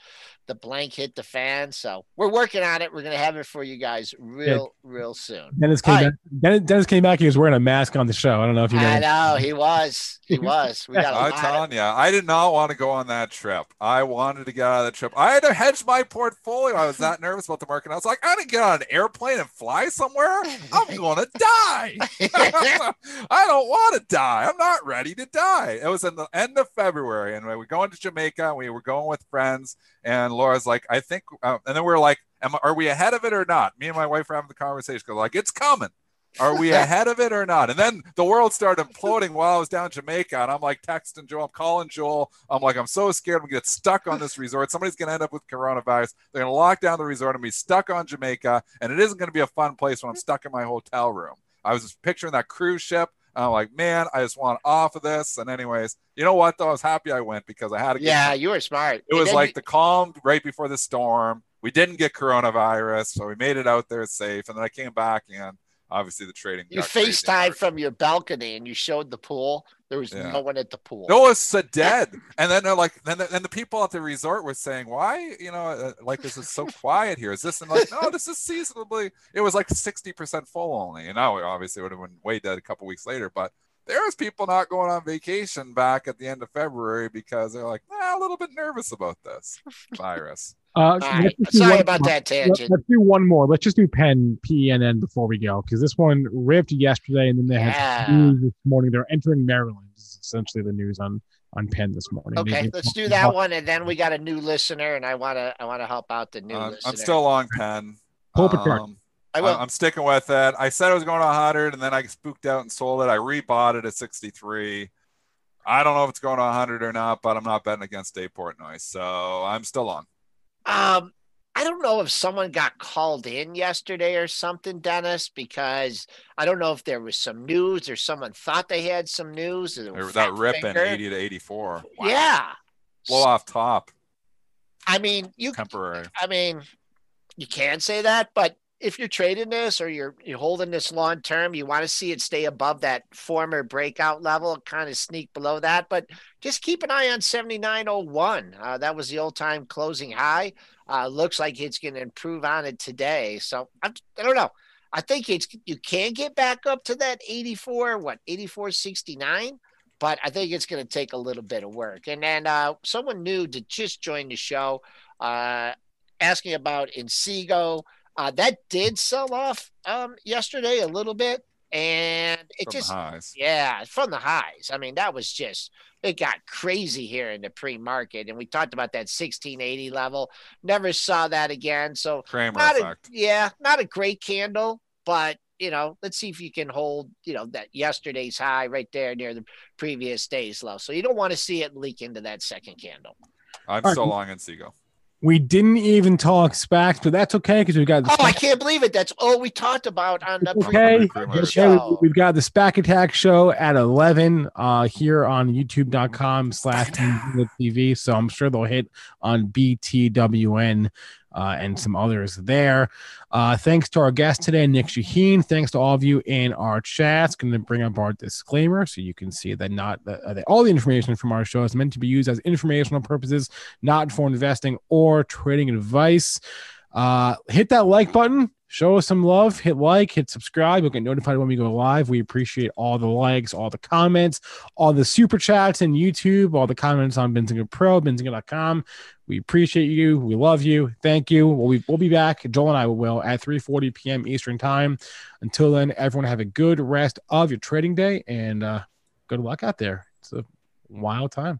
the blank hit the fan. So we're working on it. We're gonna have it for you guys real, real soon. Dennis came Hi. back. Dennis, Dennis came back. He was wearing a mask on the show. I don't know if you know. I know he was. He was. We got a I'm lot. Of, telling you, I did not want to go on that trip. I wanted to get out of the trip. I had to hedge my portfolio. I was that nervous about the market. I was like, I didn't get on an airplane and fly somewhere. I'm going to die. I don't want to die. I'm not ready to die. It was in the end of February, and we were going to Jamaica. We were going with friends, and Laura's like, I think, uh, and then we're like, Am, are we ahead of it or not? Me and my wife were having the conversation. Go like, it's coming. Are we ahead of it or not? And then the world started imploding while I was down in Jamaica, and I'm like texting Joel, I'm calling Joel. I'm like, I'm so scared I'm gonna get stuck on this resort. Somebody's gonna end up with coronavirus. They're gonna lock down the resort and be stuck on Jamaica, and it isn't gonna be a fun place when I'm stuck in my hotel room. I was just picturing that cruise ship. And I'm like, man, I just want off of this. And anyways, you know what though? I was happy I went because I had to. get yeah, you were smart. it was like the calm right before the storm. We didn't get coronavirus, so we made it out there safe. And then I came back, and obviously the trading. you. FaceTime from your balcony and you showed the pool. There was Yeah. no one at the pool. No, it's so dead. And then they're like, then the, and the people at the resort were saying, why, you know, uh, like this is so quiet here. Is this? And like, no, this is seasonably. It was like sixty percent full only, and now obviously it would have been way dead a couple weeks later. But there was people not going on vacation back at the end of February because they're like, nah, a little bit nervous about this virus. Uh, All right. let's just do Sorry about more. that tangent. Let's do one more. Let's just do Penn P E N N before we go because this one ripped yesterday, and then they had news this morning. They're entering Maryland. This is essentially the news on on Penn this morning. Okay, They- let's do that one, and then we got a new listener, and I wanna I wanna help out the new listener. I'm still long Penn. Pull Picard. Um, I will. I- I'm sticking with it. I said I was going to 100, and then I spooked out and sold it. I rebought it at 63. I don't know if it's going to 100 or not, but I'm not betting against Dave Portnoy, so I'm still on. Um, I don't know if someone got called in yesterday or something, Dennis, because I don't know if there was some news or someone thought they had some news. or That rip in 80 to 84. Wow. Yeah. Blow off top, I mean, you temporary. I mean, you can say that, but if you're trading this or you're you're holding this long term, you want to see it stay above that former breakout level, kind of sneak below that. But just keep an eye on 7901. Uh, that was the old time closing high. Uh, looks like it's going to improve on it today. So I'm, I don't know. I think it's you can get back up to that 84, what 8469, but I think it's going to take a little bit of work. And then uh, someone new to just join the show, uh, asking about Inseego. Uh, that did sell off um, yesterday a little bit. and it From just the highs. yeah, from the highs. I mean, that was just it got crazy here in the pre-market, and we talked about that 1680 level. Never saw that again. So Kramer not a, yeah, not a great candle, but you know, let's see if you can hold, you know, that yesterday's high right there near the previous day's low. So you don't want to see it leak into that second candle. I'm All right. still long Inseego. We didn't even talk SPACs, but that's okay because we got the Oh, I SPAC- can't believe it. That's all we talked about on the Okay. pre-market Okay, show. we've got the SPAC Attack show at 11 uh, here on youtube.com slash TV. So I'm sure they'll hit on BTWN uh, and some others there. Uh, thanks to our guest today, Nic Chahine. Thanks to all of you in our chats. Going to bring up our disclaimer so you can see that not uh, that all the information from our show is meant to be used as informational purposes, not for investing or trading advice. Uh, hit that like button. Show us some love. Hit like, hit subscribe. You'll get notified when we go live. We appreciate all the likes, all the comments, all the super chats in YouTube, all the comments on Benzinga Pro, Benzinga.com. We appreciate you. We love you. Thank you. We'll be, we'll be back. Joel and I will at 3:40 p.m. Eastern Time. Until then, everyone have a good rest of your trading day and uh, good luck out there. It's a wild time.